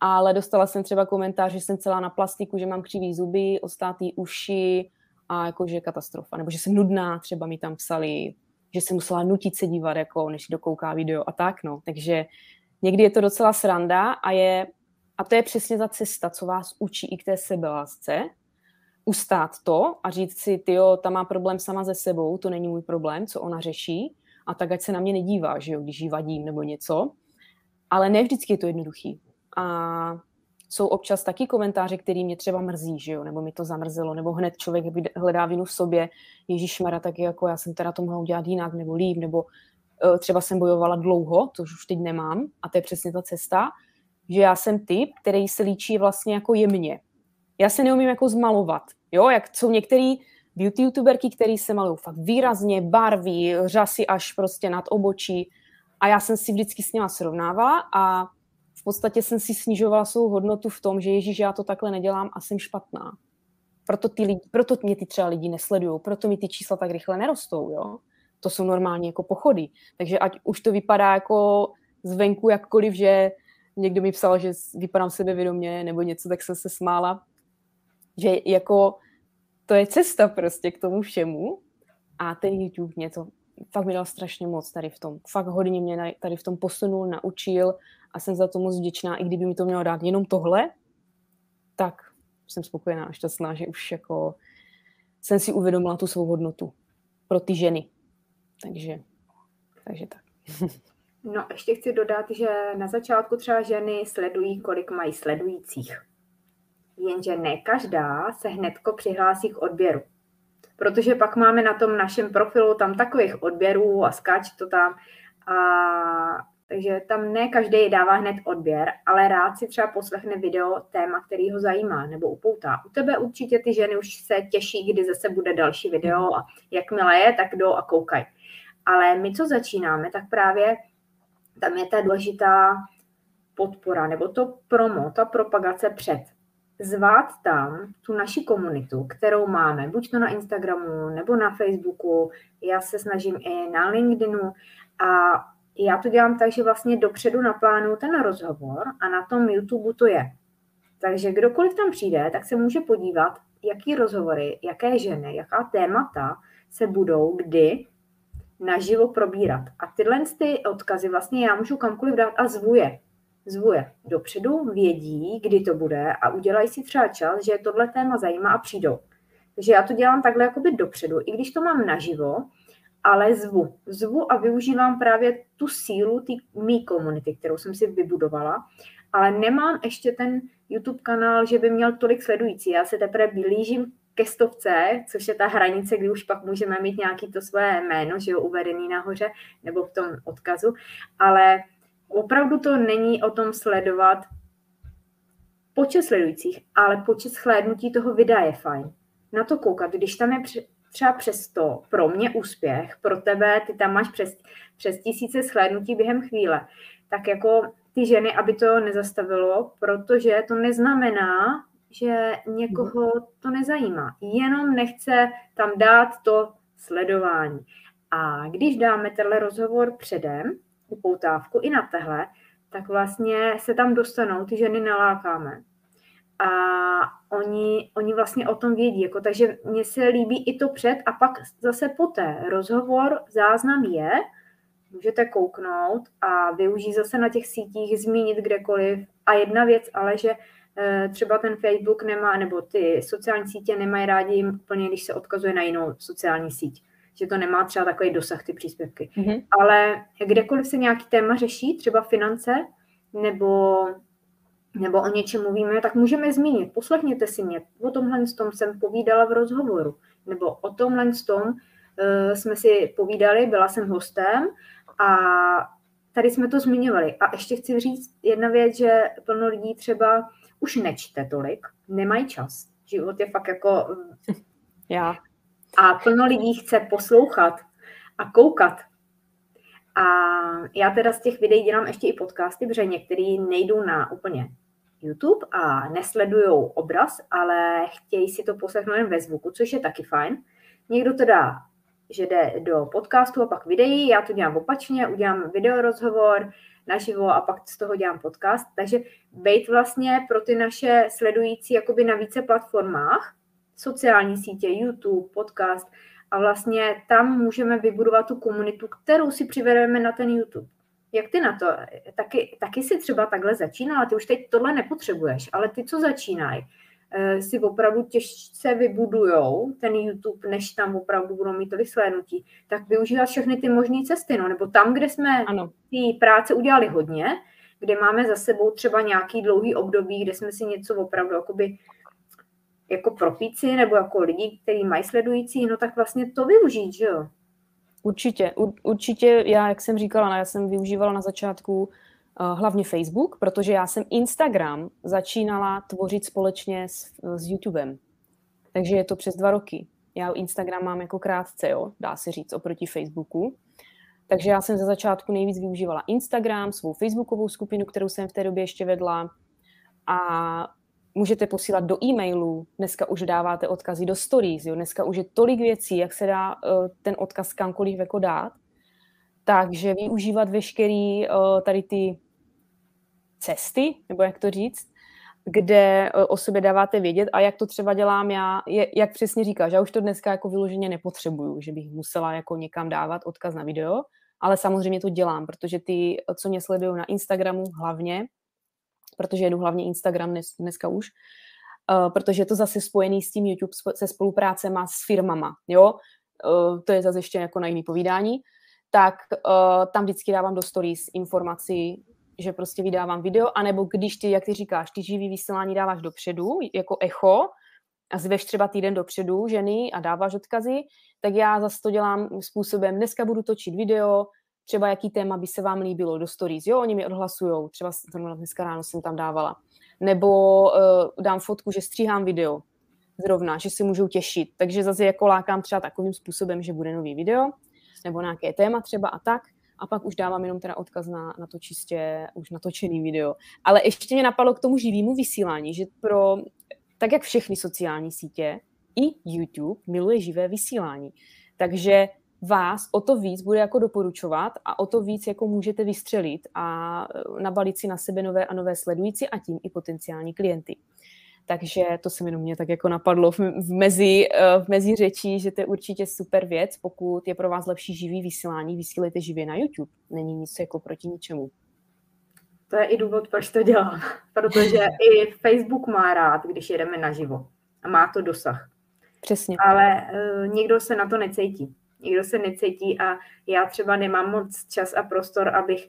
Ale dostala jsem třeba komentář, že jsem celá na plastiku, že mám křivý zuby, ostátý uši a jakože katastrofa. Nebo že jsem nudná, třeba mi tam psali, že jsem musela nutit se dívat, jako, než dokouká video a tak. No. Takže někdy je to docela sranda a je a to je přesně ta cesta, co vás učí i k té sebelásce, ustát to a říct si, ty ta má problém sama ze sebou, to není můj problém, co ona řeší, a tak ať se na mě nedívá, že jo, když jí vadím nebo něco. Ale ne vždycky je to jednoduchý. A jsou občas taky komentáře, který mě třeba mrzí, že jo, nebo mi to zamrzelo, nebo hned člověk hledá vinu v sobě, Ježíš Mara, tak jako já jsem teda to mohla udělat jinak, nebo líp, nebo třeba jsem bojovala dlouho, což už teď nemám, a to je přesně ta cesta, že já jsem typ, který se líčí vlastně jako jemně. Já se neumím jako zmalovat, jo, jak jsou některý beauty youtuberky, který se malují fakt výrazně, barví, řasy až prostě nad obočí a já jsem si vždycky s nima srovnávala a v podstatě jsem si snižovala svou hodnotu v tom, že Ježíš, já to takhle nedělám a jsem špatná. Proto, ty lidi, proto mě ty třeba lidi nesledují, proto mi ty čísla tak rychle nerostou, jo. To jsou normálně jako pochody. Takže ať už to vypadá jako zvenku jakkoliv, že někdo mi psal, že vypadám sebevědomě nebo něco, tak jsem se smála, že jako to je cesta prostě k tomu všemu a ten YouTube mě to fakt mi dal strašně moc tady v tom. Fakt hodně mě tady v tom posunul, naučil a jsem za to moc vděčná. I kdyby mi to mělo dát jenom tohle, tak jsem spokojená a šťastná, že už jako jsem si uvědomila tu svou hodnotu pro ty ženy. Takže, takže tak. No, ještě chci dodat, že na začátku třeba ženy sledují, kolik mají sledujících jenže ne každá se hnedko přihlásí k odběru. Protože pak máme na tom našem profilu tam takových odběrů a skáče to tam. A, takže tam ne každý dává hned odběr, ale rád si třeba poslechne video téma, který ho zajímá nebo upoutá. U tebe určitě ty ženy už se těší, kdy zase bude další video a jakmile je, tak jdou a koukaj. Ale my, co začínáme, tak právě tam je ta důležitá podpora nebo to promo, ta propagace před. Zvát tam tu naši komunitu, kterou máme, buď to na Instagramu nebo na Facebooku, já se snažím i na LinkedInu a já to dělám tak, že vlastně dopředu naplánuju ten rozhovor a na tom YouTube to je. Takže kdokoliv tam přijde, tak se může podívat, jaký rozhovory, jaké ženy, jaká témata se budou kdy naživo probírat. A tyhle ty odkazy vlastně já můžu kamkoliv dát a zvu je. Zvu je dopředu, vědí, kdy to bude a udělají si třeba čas, že tohle téma zajímá a přijdou. Takže já to dělám takhle jakoby dopředu, i když to mám naživo, ale zvu. Zvu a využívám právě tu sílu té mý komunity, kterou jsem si vybudovala, ale nemám ještě ten YouTube kanál, že by měl tolik sledující. Já se teprve blížím ke stovce, což je ta hranice, kdy už pak můžeme mít nějaký to své jméno, že jo, uvedený nahoře, nebo v tom odkazu, ale opravdu to není o tom sledovat počet sledujících, ale počet shlédnutí toho videa je fajn. Na to koukat, když tam je třeba přes to pro mě úspěch, pro tebe, ty tam máš přes, přes tisíce shlédnutí během chvíle, tak jako ty ženy, aby to nezastavilo, protože to neznamená, že někoho to nezajímá. Jenom nechce tam dát to sledování. A když dáme tenhle rozhovor předem, upoutávku i na tehle, tak vlastně se tam dostanou, ty ženy nalákáme. A oni, oni vlastně o tom vědí. Jako, takže mně se líbí i to před a pak zase poté. Rozhovor, záznam je, můžete kouknout a využít zase na těch sítích, zmínit kdekoliv. A jedna věc ale, že třeba ten Facebook nemá, nebo ty sociální sítě nemají rádi úplně, když se odkazuje na jinou sociální síť. Že to nemá třeba takový dosah ty příspěvky. Mm-hmm. Ale kdekoliv se nějaký téma řeší, třeba finance, nebo, nebo o něčem mluvíme, tak můžeme zmínit. Poslechněte si mě. O tomhle tom jsem povídala v rozhovoru. Nebo o tomhle tom uh, jsme si povídali, byla jsem hostem a tady jsme to zmiňovali. A ještě chci říct jedna věc, že plno lidí třeba už nečte tolik, nemají čas. Život je fakt jako... Já. A plno lidí chce poslouchat a koukat. A já teda z těch videí dělám ještě i podcasty, protože některý nejdou na úplně YouTube a nesledují obraz, ale chtějí si to poslechnout jen ve zvuku, což je taky fajn. Někdo teda že jde do podcastu a pak videí, já to dělám opačně, udělám videorozhovor naživo a pak z toho dělám podcast, takže být vlastně pro ty naše sledující jakoby na více platformách, sociální sítě, YouTube, podcast a vlastně tam můžeme vybudovat tu komunitu, kterou si přivedeme na ten YouTube. Jak ty na to? Taky, taky si třeba takhle začínala, ty už teď tohle nepotřebuješ, ale ty, co začínají, si opravdu těžce vybudujou ten YouTube, než tam opravdu budou mít tolik slédnutí, tak využívat všechny ty možné cesty, no, nebo tam, kde jsme ty práce udělali hodně, kde máme za sebou třeba nějaký dlouhý období, kde jsme si něco opravdu jakoby jako propíci nebo jako lidi, kteří mají sledující, no tak vlastně to využít, že jo? Určitě, určitě, já, jak jsem říkala, já jsem využívala na začátku Eh, hlavně Facebook, protože já jsem Instagram začínala tvořit společně s, s YouTubem. Takže je to přes dva roky. Já Instagram mám jako krátce, jo, dá se říct, oproti Facebooku. Takže já jsem za začátku nejvíc využívala Instagram, svou Facebookovou skupinu, kterou jsem v té době ještě vedla. A můžete posílat do e-mailu, dneska už dáváte odkazy do stories, jo? dneska už je tolik věcí, jak se dá uh, ten odkaz kamkoliv jako dát. Takže využívat veškerý uh, tady ty cesty, nebo jak to říct, kde uh, o sobě dáváte vědět a jak to třeba dělám já, je, jak přesně říkáš, já už to dneska jako vyloženě nepotřebuju, že bych musela jako někam dávat odkaz na video, ale samozřejmě to dělám, protože ty, co mě sledují na Instagramu hlavně, protože jedu hlavně Instagram dnes, dneska už, uh, protože je to zase spojený s tím YouTube se spoluprácema s firmama, jo, uh, to je zase ještě jako na jiný povídání, tak uh, tam vždycky dávám do stories informaci, že prostě vydávám video, anebo když ty, jak ty říkáš, ty živý vysílání dáváš dopředu, jako echo, a zveš třeba týden dopředu ženy a dáváš odkazy, tak já zase to dělám způsobem, dneska budu točit video, třeba jaký téma by se vám líbilo do stories, jo, oni mi odhlasujou, třeba dneska ráno jsem tam dávala, nebo uh, dám fotku, že stříhám video, zrovna, že si můžou těšit, takže zase jako lákám třeba takovým způsobem, že bude nový video, nebo nějaké téma třeba a tak. A pak už dávám jenom teda odkaz na, na to čistě už natočený video. Ale ještě mě napadlo k tomu živému vysílání, že pro, tak jak všechny sociální sítě, i YouTube miluje živé vysílání. Takže vás o to víc bude jako doporučovat a o to víc jako můžete vystřelit a nabalit si na sebe nové a nové sledující a tím i potenciální klienty. Takže to se mi mě tak jako napadlo v, v, mezi, e, v mezi řečí, že to je určitě super věc, pokud je pro vás lepší živý vysílání, vysílejte živě na YouTube. Není nic jako proti ničemu. To je i důvod, proč to dělám. Protože i Facebook má rád, když jedeme naživo. A má to dosah. Přesně. Ale uh, někdo se na to necítí. Někdo se necítí a já třeba nemám moc čas a prostor, abych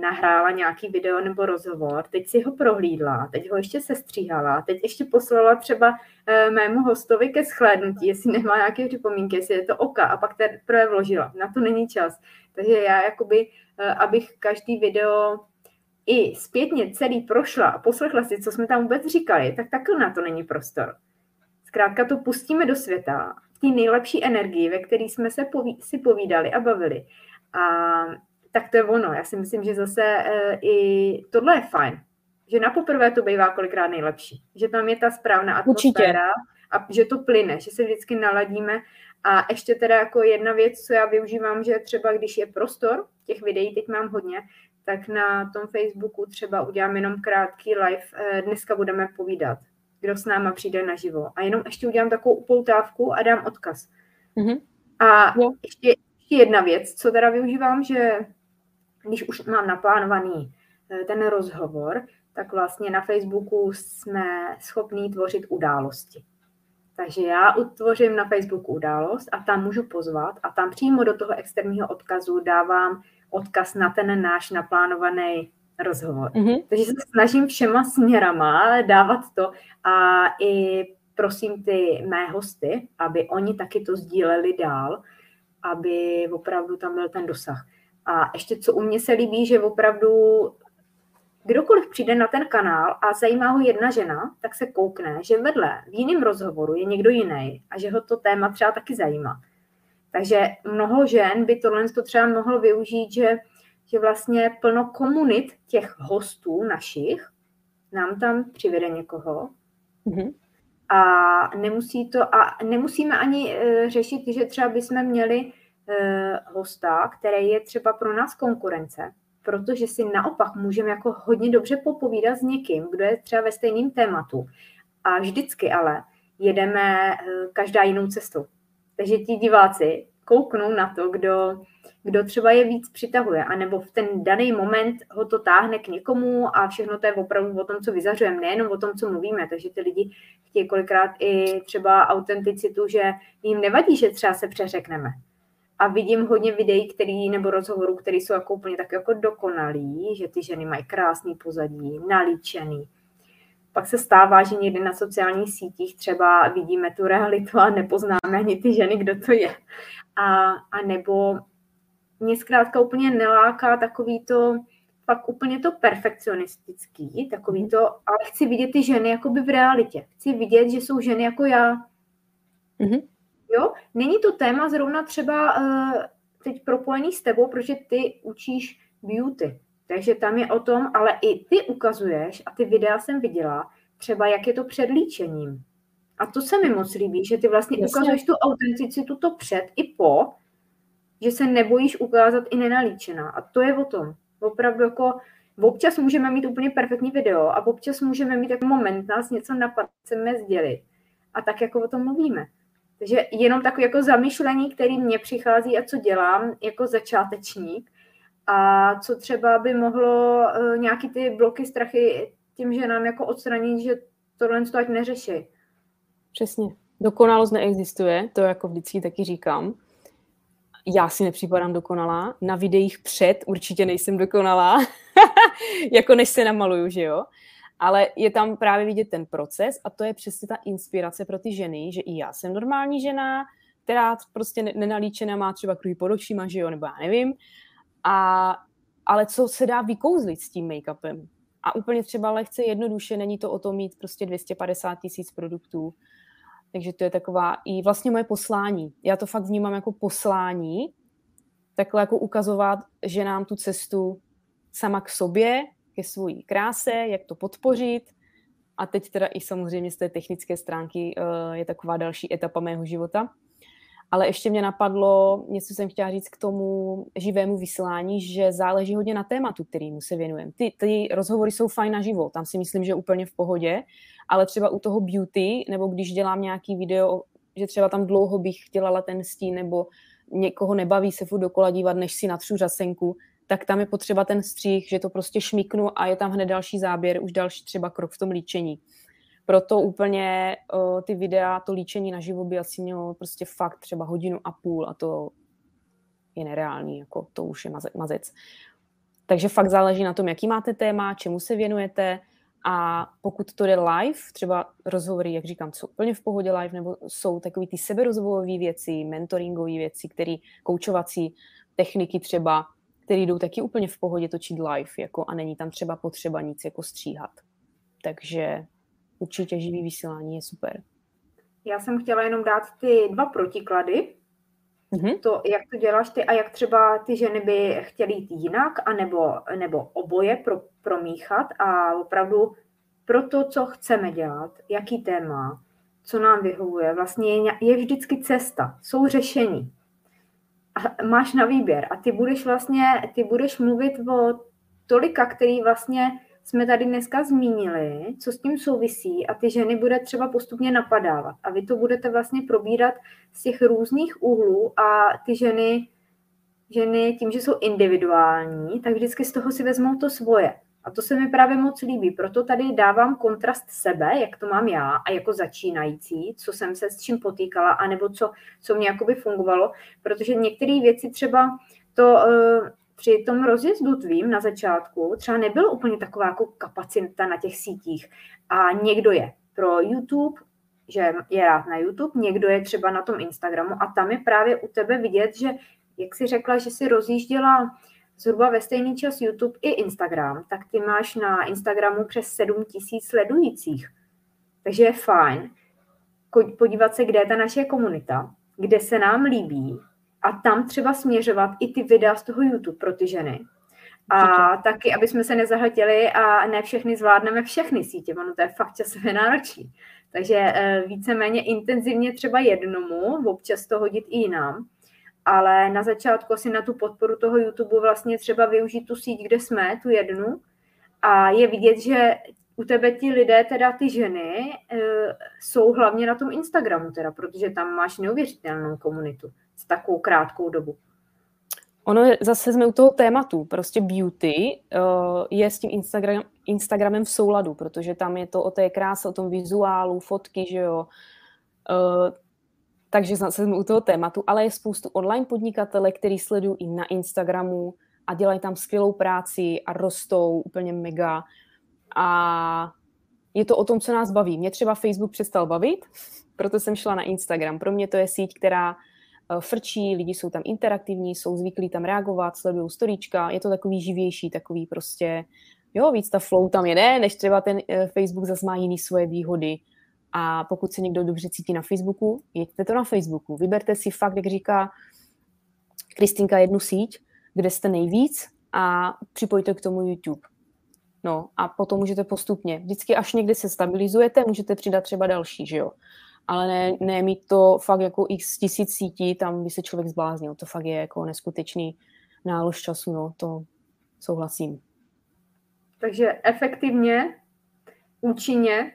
nahrála nějaký video nebo rozhovor, teď si ho prohlídla, teď ho ještě sestříhala, teď ještě poslala třeba uh, mému hostovi ke shlédnutí, jestli nemá nějaké připomínky, jestli je to oka a pak teprve vložila. Na to není čas. Takže já jakoby, uh, abych každý video i zpětně celý prošla a poslechla si, co jsme tam vůbec říkali, tak takhle na to není prostor. Zkrátka to pustíme do světa v té nejlepší energii, ve které jsme se poví, si povídali a bavili. A tak to je ono. Já si myslím, že zase e, i tohle je fajn. Že na poprvé to bývá kolikrát nejlepší. Že tam je ta správná atmosféra Určitě. a že to plyne, že se vždycky naladíme. A ještě teda jako jedna věc, co já využívám, že třeba když je prostor, těch videí teď mám hodně, tak na tom Facebooku třeba udělám jenom krátký live. E, dneska budeme povídat kdo s náma přijde naživo. A jenom ještě udělám takovou upoutávku a dám odkaz. Mm-hmm. A no. ještě, ještě jedna věc, co teda využívám, že když už mám naplánovaný eh, ten rozhovor, tak vlastně na Facebooku jsme schopní tvořit události. Takže já utvořím na Facebooku událost a tam můžu pozvat a tam přímo do toho externího odkazu dávám odkaz na ten náš naplánovaný rozhovor. Mm-hmm. Takže se snažím všema směrama dávat to a i prosím ty mé hosty, aby oni taky to sdíleli dál, aby opravdu tam byl ten dosah. A ještě co u mě se líbí, že opravdu kdokoliv přijde na ten kanál a zajímá ho jedna žena, tak se koukne, že vedle v jiném rozhovoru je někdo jiný a že ho to téma třeba taky zajímá. Takže mnoho žen by tohle to třeba mohlo využít, že že vlastně plno komunit těch hostů našich nám tam přivede někoho. Mm-hmm. A nemusí to, a nemusíme ani uh, řešit, že třeba bychom měli hosta, který je třeba pro nás konkurence, protože si naopak můžeme jako hodně dobře popovídat s někým, kdo je třeba ve stejném tématu. A vždycky ale jedeme uh, každá jinou cestou. Takže ti diváci kouknou na to, kdo kdo třeba je víc přitahuje, anebo v ten daný moment ho to táhne k někomu a všechno to je opravdu o tom, co vyzařujeme, nejenom o tom, co mluvíme. Takže ty lidi chtějí kolikrát i třeba autenticitu, že jim nevadí, že třeba se přeřekneme. A vidím hodně videí, který, nebo rozhovorů, které jsou jako úplně tak jako dokonalý, že ty ženy mají krásný pozadí, nalíčený. Pak se stává, že někdy na sociálních sítích třeba vidíme tu realitu a nepoznáme ani ty ženy, kdo to je. A, a nebo mě zkrátka úplně neláká takový to, fakt úplně to perfekcionistický, takový to, ale chci vidět ty ženy jakoby v realitě. Chci vidět, že jsou ženy jako já. Mm-hmm. Jo? Není to téma zrovna třeba uh, teď propojený s tebou, protože ty učíš beauty. Takže tam je o tom, ale i ty ukazuješ, a ty videa jsem viděla, třeba jak je to před líčením. A to se mi moc líbí, že ty vlastně Jasně. ukazuješ tu autenticitu to před i po, že se nebojíš ukázat i nenalíčená. A to je o tom. Opravdu jako občas můžeme mít úplně perfektní video a občas můžeme mít jako moment, nás něco napadne, chceme sdělit. A tak jako o tom mluvíme. Takže jenom takové jako zamyšlení, který mně přichází a co dělám jako začátečník a co třeba by mohlo uh, nějaký ty bloky, strachy tím, že nám jako odstranit, že tohle to ať neřeší. Přesně. Dokonalost neexistuje, to jako vždycky taky říkám já si nepřipadám dokonalá, na videích před určitě nejsem dokonalá, jako než se namaluju, že jo? Ale je tam právě vidět ten proces a to je přesně ta inspirace pro ty ženy, že i já jsem normální žena, která prostě nenalíčená má třeba kruhy pod očima, že jo, nebo já nevím. A, ale co se dá vykouzlit s tím make-upem? A úplně třeba lehce jednoduše, není to o tom mít prostě 250 tisíc produktů, takže to je taková i vlastně moje poslání. Já to fakt vnímám jako poslání takhle jako ukazovat, že nám tu cestu sama k sobě, ke svojí kráse, jak to podpořit. A teď teda i samozřejmě z té technické stránky uh, je taková další etapa mého života. Ale ještě mě napadlo, něco jsem chtěla říct k tomu živému vysílání, že záleží hodně na tématu, kterýmu se věnujeme. Ty, ty rozhovory jsou fajn na živo, tam si myslím, že úplně v pohodě, ale třeba u toho beauty, nebo když dělám nějaký video, že třeba tam dlouho bych dělala ten stín, nebo někoho nebaví se furt dokola dívat, než si natřu řasenku, tak tam je potřeba ten střih, že to prostě šmiknu a je tam hned další záběr, už další třeba krok v tom líčení. Proto úplně uh, ty videa, to líčení naživo by asi mělo prostě fakt třeba hodinu a půl a to je nereálný, jako to už je mazec. Takže fakt záleží na tom, jaký máte téma, čemu se věnujete a pokud to jde live, třeba rozhovory, jak říkám, jsou úplně v pohodě live, nebo jsou takový ty seberozvojové věci, mentoringové věci, které koučovací techniky třeba, které jdou taky úplně v pohodě točit live, jako a není tam třeba potřeba nic jako stříhat. Takže určitě živý vysílání je super. Já jsem chtěla jenom dát ty dva protiklady, mm-hmm. to, jak to děláš ty a jak třeba ty ženy by chtěly jít jinak, anebo, nebo oboje pro, promíchat a opravdu pro to, co chceme dělat, jaký téma, co nám vyhovuje, vlastně je, je vždycky cesta, jsou řešení. Máš na výběr a ty budeš vlastně, ty budeš mluvit o tolika, který vlastně jsme tady dneska zmínili, co s tím souvisí a ty ženy bude třeba postupně napadávat. A vy to budete vlastně probírat z těch různých úhlů a ty ženy, ženy tím, že jsou individuální, tak vždycky z toho si vezmou to svoje. A to se mi právě moc líbí, proto tady dávám kontrast sebe, jak to mám já a jako začínající, co jsem se s čím potýkala, anebo co, co mě jakoby fungovalo, protože některé věci třeba to uh, při tom rozjezdu tvým na začátku třeba nebylo úplně taková jako kapacita na těch sítích. A někdo je pro YouTube, že je rád na YouTube, někdo je třeba na tom Instagramu a tam je právě u tebe vidět, že jak jsi řekla, že si rozjížděla zhruba ve stejný čas YouTube i Instagram, tak ty máš na Instagramu přes 7 tisíc sledujících. Takže je fajn podívat se, kde je ta naše komunita, kde se nám líbí a tam třeba směřovat i ty videa z toho YouTube pro ty ženy. A taky, aby jsme se nezahltili a ne všechny zvládneme všechny sítě, ono to je fakt časově náročný. Takže eh, víceméně intenzivně třeba jednomu, občas to hodit i jinam, ale na začátku asi na tu podporu toho YouTube vlastně třeba využít tu síť, kde jsme, tu jednu, a je vidět, že u tebe ti lidé, teda ty ženy, eh, jsou hlavně na tom Instagramu, teda, protože tam máš neuvěřitelnou komunitu s takovou krátkou dobu. Ono je, zase jsme u toho tématu, prostě beauty uh, je s tím Instagram, Instagramem v souladu, protože tam je to o té kráse, o tom vizuálu, fotky, že jo. Uh, takže jsme u toho tématu, ale je spoustu online podnikatele, který sledují i na Instagramu a dělají tam skvělou práci a rostou úplně mega. A je to o tom, co nás baví. Mě třeba Facebook přestal bavit, proto jsem šla na Instagram. Pro mě to je síť, která Eh, frčí, lidi jsou tam interaktivní, jsou zvyklí tam reagovat, sledují storíčka, je to takový živější, takový prostě, jo, víc ta flow tam jede, než třeba ten eh, Facebook zase má jiný svoje výhody. A pokud se někdo dobře cítí na Facebooku, jeďte to na Facebooku. Vyberte si fakt, jak říká Kristinka, jednu síť, kde jste nejvíc a připojte k tomu YouTube. No a potom můžete postupně. Vždycky až někdy se stabilizujete, můžete přidat třeba další, že jo ale ne, ne mít to fakt jako x tisíc sítí, tam by se člověk zbláznil. To fakt je jako neskutečný nálož času, no, to souhlasím. Takže efektivně, účinně,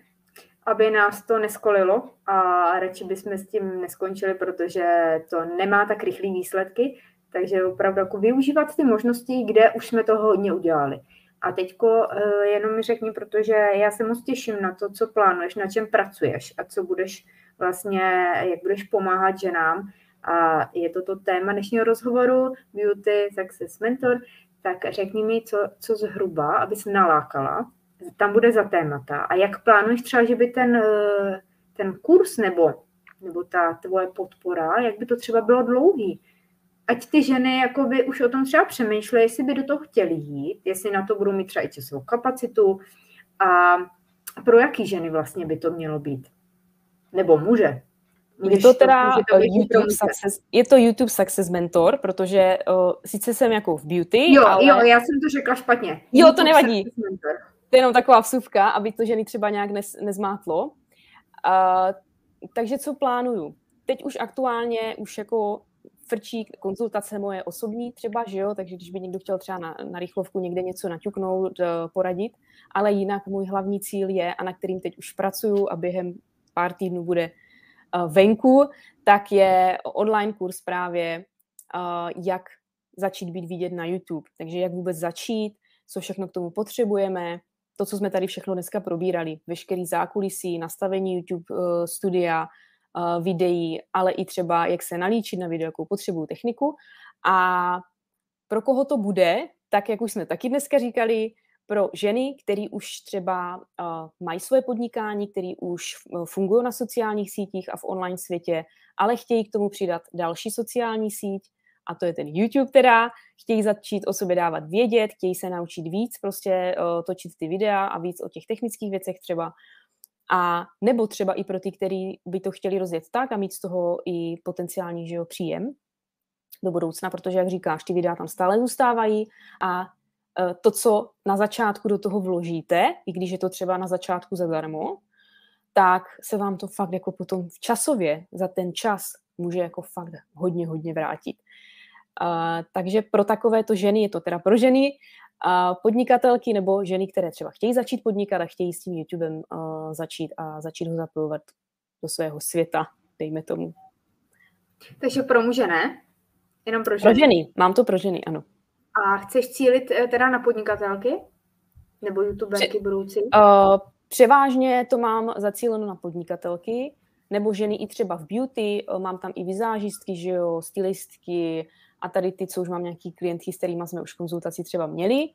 aby nás to neskolilo a radši bychom s tím neskončili, protože to nemá tak rychlé výsledky, takže opravdu jako využívat ty možnosti, kde už jsme toho hodně udělali. A teďko uh, jenom mi řekni, protože já se moc těším na to, co plánuješ, na čem pracuješ a co budeš vlastně, jak budeš pomáhat ženám. A je to to téma dnešního rozhovoru Beauty Success Mentor, tak řekni mi, co, co zhruba, aby se nalákala, tam bude za témata. A jak plánuješ třeba, že by ten, eh, ten kurz nebo, nebo ta tvoje podpora, jak by to třeba bylo dlouhý, ať ty ženy jako by už o tom třeba přemýšlely, jestli by do toho chtěli jít, jestli na to budou mít třeba i časovou kapacitu a pro jaký ženy vlastně by to mělo být. Nebo muže. je to teda to YouTube success, je to YouTube Success Mentor, protože uh, sice jsem jako v beauty, Jo, ale... jo, já jsem to řekla špatně. Jo, YouTube to nevadí. To je jenom taková vsuvka, aby to ženy třeba nějak nez, nezmátlo. Uh, takže co plánuju? Teď už aktuálně už jako frčí konzultace moje osobní třeba, že jo, takže když by někdo chtěl třeba na, na rychlovku někde něco naťuknout, uh, poradit, ale jinak můj hlavní cíl je, a na kterým teď už pracuju a během pár týdnů bude uh, venku, tak je online kurz právě, uh, jak začít být vidět na YouTube. Takže jak vůbec začít, co všechno k tomu potřebujeme, to, co jsme tady všechno dneska probírali, veškerý zákulisí, nastavení YouTube uh, studia, uh, videí, ale i třeba, jak se nalíčit na video, jakou potřebuju techniku. A pro koho to bude, tak jak už jsme taky dneska říkali, pro ženy, které už třeba uh, mají svoje podnikání, které už fungují na sociálních sítích a v online světě, ale chtějí k tomu přidat další sociální síť, a to je ten YouTube teda, chtějí začít o sobě dávat vědět, chtějí se naučit víc, prostě uh, točit ty videa a víc o těch technických věcech třeba. A nebo třeba i pro ty, kteří by to chtěli rozjet tak a mít z toho i potenciální že jo, příjem do budoucna, protože, jak říkáš, ty videa tam stále zůstávají a uh, to, co na začátku do toho vložíte, i když je to třeba na začátku zadarmo, tak se vám to fakt jako potom v časově za ten čas může jako fakt hodně, hodně vrátit. Uh, takže pro takovéto ženy, je to teda pro ženy, uh, podnikatelky nebo ženy, které třeba chtějí začít podnikat a chtějí s tím YouTubem uh, začít a začít ho zapojovat do svého světa, dejme tomu. Takže pro muže ne? Jenom pro ženy? Pro ženy, mám to pro ženy, ano. A chceš cílit eh, teda na podnikatelky? Nebo youtuberky Pře- budoucí? Uh, převážně to mám zacíleno na podnikatelky, nebo ženy i třeba v beauty, mám tam i vizážistky, že jo, stylistky, a tady ty, co už mám nějaký klientky, s kterými jsme už konzultaci třeba měli,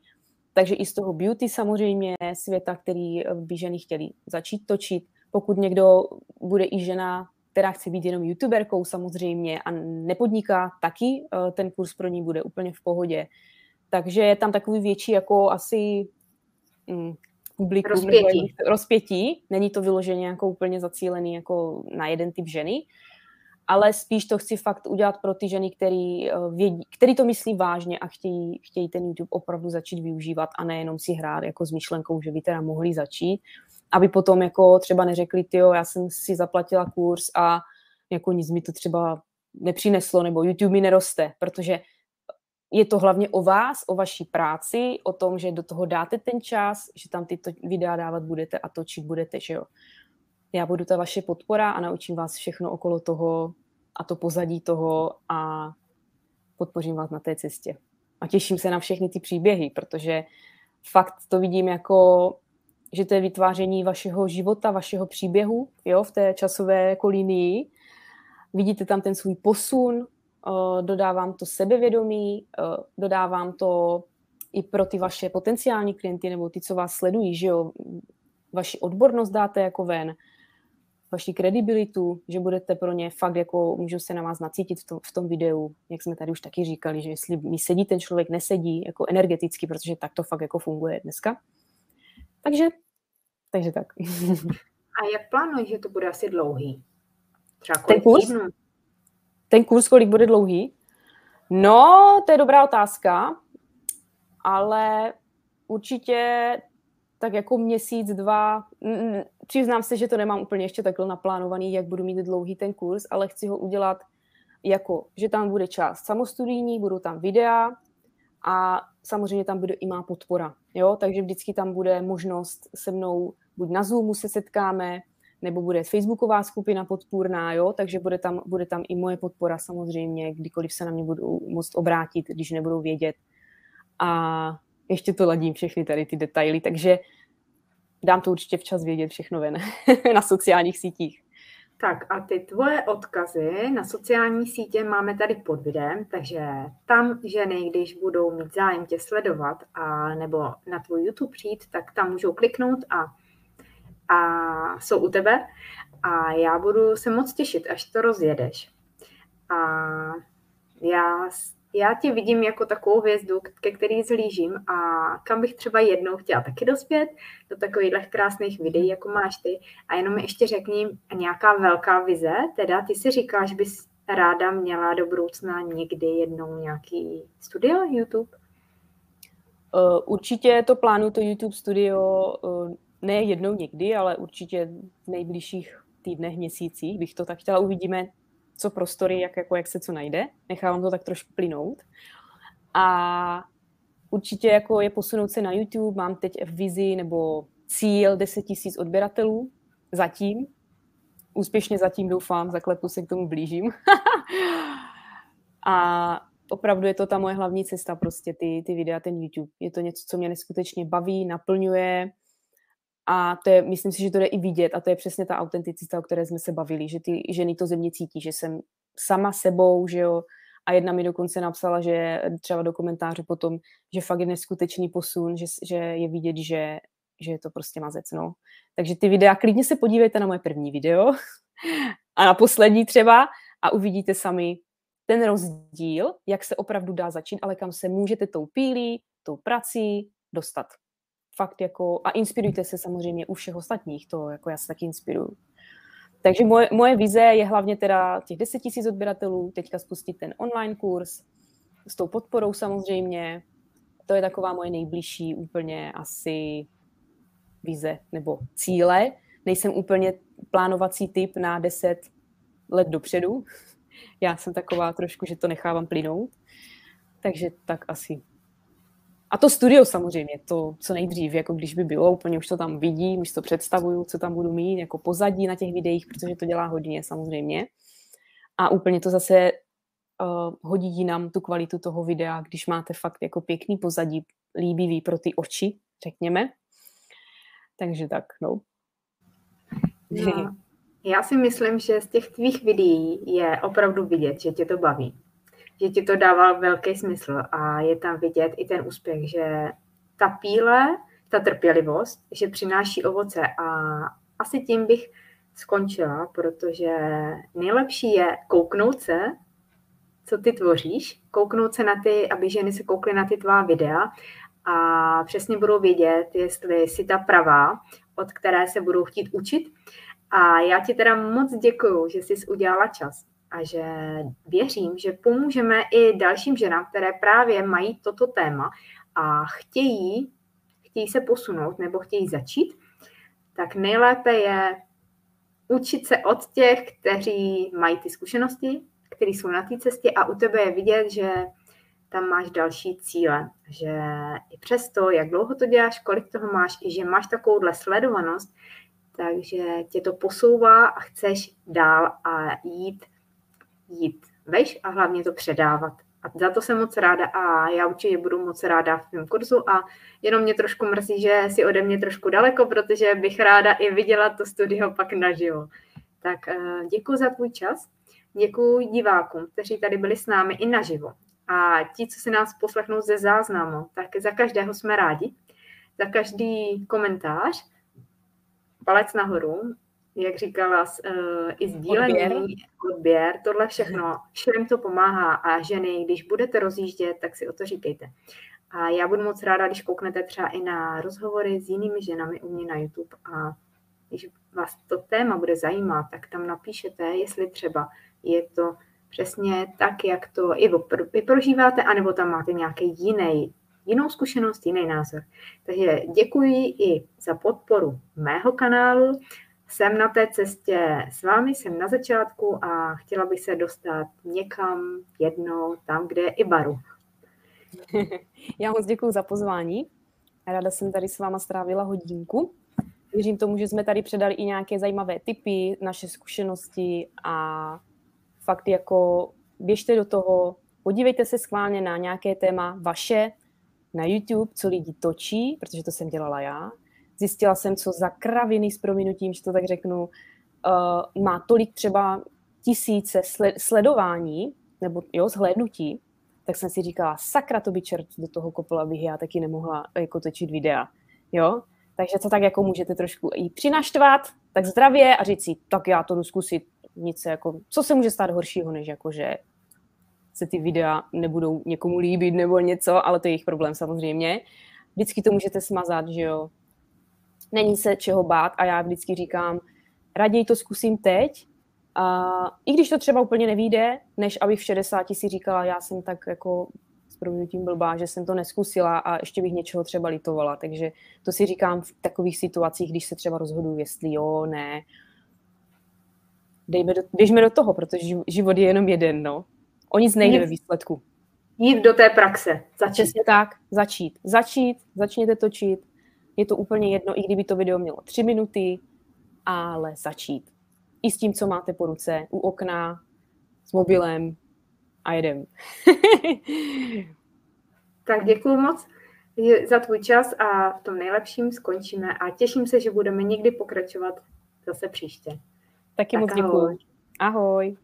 takže i z toho beauty samozřejmě světa, který eh, by ženy chtěly začít točit. Pokud někdo bude i žena, která chce být jenom youtuberkou samozřejmě a nepodniká, taky eh, ten kurz pro ní bude úplně v pohodě. Takže je tam takový větší jako asi mm, publikum, rozpětí. rozpětí. Není to vyloženě jako úplně zacílený jako na jeden typ ženy, ale spíš to chci fakt udělat pro ty ženy, který, eh, vědí, který to myslí vážně a chtějí, chtějí ten YouTube opravdu začít využívat a nejenom si hrát jako s myšlenkou, že by teda mohli začít, aby potom jako třeba neřekli, ty já jsem si zaplatila kurz a jako nic mi to třeba nepřineslo, nebo YouTube mi neroste, protože je to hlavně o vás, o vaší práci, o tom, že do toho dáte ten čas, že tam tyto videa dávat budete a točit budete, že jo já budu ta vaše podpora a naučím vás všechno okolo toho a to pozadí toho a podpořím vás na té cestě. A těším se na všechny ty příběhy, protože fakt to vidím jako, že to je vytváření vašeho života, vašeho příběhu jo, v té časové linii. Vidíte tam ten svůj posun, eh, dodávám to sebevědomí, eh, dodávám to i pro ty vaše potenciální klienty nebo ty, co vás sledují, že jo, vaši odbornost dáte jako ven, vaši kredibilitu, že budete pro ně fakt jako, můžu se na vás nacítit v tom, v tom videu, jak jsme tady už taky říkali, že jestli mi sedí ten člověk, nesedí jako energeticky, protože tak to fakt jako funguje dneska. Takže, takže tak. A jak plánuješ, že to bude asi dlouhý? Třeba ten kurz? Týdnů? Ten kurz, kolik bude dlouhý? No, to je dobrá otázka, ale určitě tak jako měsíc, dva, přiznám se, že to nemám úplně ještě takhle naplánovaný, jak budu mít dlouhý ten kurz, ale chci ho udělat jako, že tam bude část samostudijní, budou tam videa a samozřejmě tam bude i má podpora, jo, takže vždycky tam bude možnost se mnou, buď na Zoomu se setkáme, nebo bude Facebooková skupina podpůrná, jo, takže bude tam, bude tam i moje podpora samozřejmě, kdykoliv se na mě budou moct obrátit, když nebudou vědět. A ještě to ladím všechny tady ty detaily, takže dám to určitě včas vědět všechno ven na sociálních sítích. Tak a ty tvoje odkazy na sociální sítě máme tady pod videem, takže tam ženy, když budou mít zájem tě sledovat a nebo na tvůj YouTube přijít, tak tam můžou kliknout a, a jsou u tebe a já budu se moc těšit, až to rozjedeš. A já já tě vidím jako takovou hvězdu, ke který zlížím a kam bych třeba jednou chtěla taky dospět, do takových krásných videí, jako máš ty. A jenom ještě řekni nějaká velká vize, teda ty si říkáš, bys ráda měla do budoucna někdy jednou nějaký studio YouTube? Uh, určitě to plánu, to YouTube studio, uh, ne jednou někdy, ale určitě v nejbližších týdnech, měsících bych to tak chtěla. Uvidíme, co prostory, jak, jako, jak se co najde. Nechávám to tak trošku plynout. A určitě jako je posunout se na YouTube. Mám teď v vizi nebo cíl 10 tisíc odběratelů zatím. Úspěšně zatím doufám, zaklepu se k tomu blížím. a opravdu je to ta moje hlavní cesta, prostě ty, ty videa, ten YouTube. Je to něco, co mě neskutečně baví, naplňuje a to je, myslím si, že to jde i vidět a to je přesně ta autenticita, o které jsme se bavili, že ty ženy to ze mě cítí, že jsem sama sebou, že jo, a jedna mi dokonce napsala, že třeba do komentáře potom, že fakt je neskutečný posun, že, že je vidět, že, že je to prostě mazec, no. Takže ty videa, klidně se podívejte na moje první video a na poslední třeba a uvidíte sami ten rozdíl, jak se opravdu dá začít, ale kam se můžete tou pílí, tou prací dostat fakt jako, a inspirujte se samozřejmě u všech ostatních, to jako já se taky inspiruju. Takže moje, moje vize je hlavně teda těch 10 tisíc odběratelů, teďka spustit ten online kurz s tou podporou samozřejmě. To je taková moje nejbližší úplně asi vize nebo cíle. Nejsem úplně plánovací typ na 10 let dopředu. Já jsem taková trošku, že to nechávám plynout. Takže tak asi a to studio samozřejmě, to co nejdřív, jako když by bylo, úplně už to tam vidím, už to představuju, co tam budu mít, jako pozadí na těch videích, protože to dělá hodně samozřejmě. A úplně to zase uh, hodí nám tu kvalitu toho videa, když máte fakt jako pěkný pozadí, líbivý pro ty oči, řekněme. Takže tak, no. no. Já si myslím, že z těch tvých videí je opravdu vidět, že tě to baví že ti to dává velký smysl a je tam vidět i ten úspěch, že ta píle, ta trpělivost, že přináší ovoce a asi tím bych skončila, protože nejlepší je kouknout se, co ty tvoříš, kouknout se na ty, aby ženy se koukly na ty tvá videa a přesně budou vědět, jestli jsi ta pravá, od které se budou chtít učit. A já ti teda moc děkuju, že jsi udělala čas a že věřím, že pomůžeme i dalším ženám, které právě mají toto téma a chtějí, chtějí se posunout nebo chtějí začít, tak nejlépe je učit se od těch, kteří mají ty zkušenosti, kteří jsou na té cestě a u tebe je vidět, že tam máš další cíle, že i přesto, jak dlouho to děláš, kolik toho máš, i že máš takovouhle sledovanost, takže tě to posouvá a chceš dál a jít jít veš a hlavně to předávat. A za to jsem moc ráda a já určitě budu moc ráda v tom kurzu a jenom mě trošku mrzí, že si ode mě trošku daleko, protože bych ráda i viděla to studio pak naživo. Tak eh, děkuji za tvůj čas, děkuji divákům, kteří tady byli s námi i naživo. A ti, co si nás poslechnou ze záznamu, tak za každého jsme rádi. Za každý komentář palec nahoru jak říkala, uh, i sdílení, odběr. odběr, tohle všechno, všem to pomáhá a ženy, když budete rozjíždět, tak si o to říkejte. A já budu moc ráda, když kouknete třeba i na rozhovory s jinými ženami u mě na YouTube a když vás to téma bude zajímat, tak tam napíšete, jestli třeba je to přesně tak, jak to i vy prožíváte, anebo tam máte nějaký jiný, jinou zkušenost, jiný názor. Takže děkuji i za podporu mého kanálu jsem na té cestě s vámi, jsem na začátku a chtěla bych se dostat někam jednou, tam, kde je i baru. Já moc děkuji za pozvání. Ráda jsem tady s váma strávila hodinku. Věřím tomu, že jsme tady předali i nějaké zajímavé typy, naše zkušenosti a fakt jako běžte do toho, podívejte se schválně na nějaké téma vaše na YouTube, co lidi točí, protože to jsem dělala já, zjistila jsem, co za kraviny s prominutím, že to tak řeknu, uh, má tolik třeba tisíce sledování, nebo jo, zhlédnutí, tak jsem si říkala, sakra to by čert do toho kopl, abych já taky nemohla jako točit videa, jo. Takže to tak jako můžete trošku i přinaštvat, tak zdravě a říct si, tak já to jdu zkusit, nic jako, co se může stát horšího, než jako, že se ty videa nebudou někomu líbit nebo něco, ale to je jejich problém samozřejmě. Vždycky to můžete smazat, že jo. Není se čeho bát a já vždycky říkám, raději to zkusím teď, a i když to třeba úplně nevíde, než abych v 60 si říkala, já jsem tak jako s tím blbá, že jsem to neskusila a ještě bych něčeho třeba litovala. Takže to si říkám v takových situacích, když se třeba rozhoduju, jestli jo, ne. Dejme do, běžme do toho, protože život je jenom jeden, no. O nic nejde ve výsledku. Jít do té praxe. Začít. Přesně tak, začít. Začít, začněte točit. Je to úplně jedno, i kdyby to video mělo tři minuty, ale začít. I s tím, co máte po ruce, u okna, s mobilem a jedem. tak děkuji moc za tvůj čas a v tom nejlepším skončíme a těším se, že budeme někdy pokračovat zase příště. Taky tak moc děkuji. Ahoj.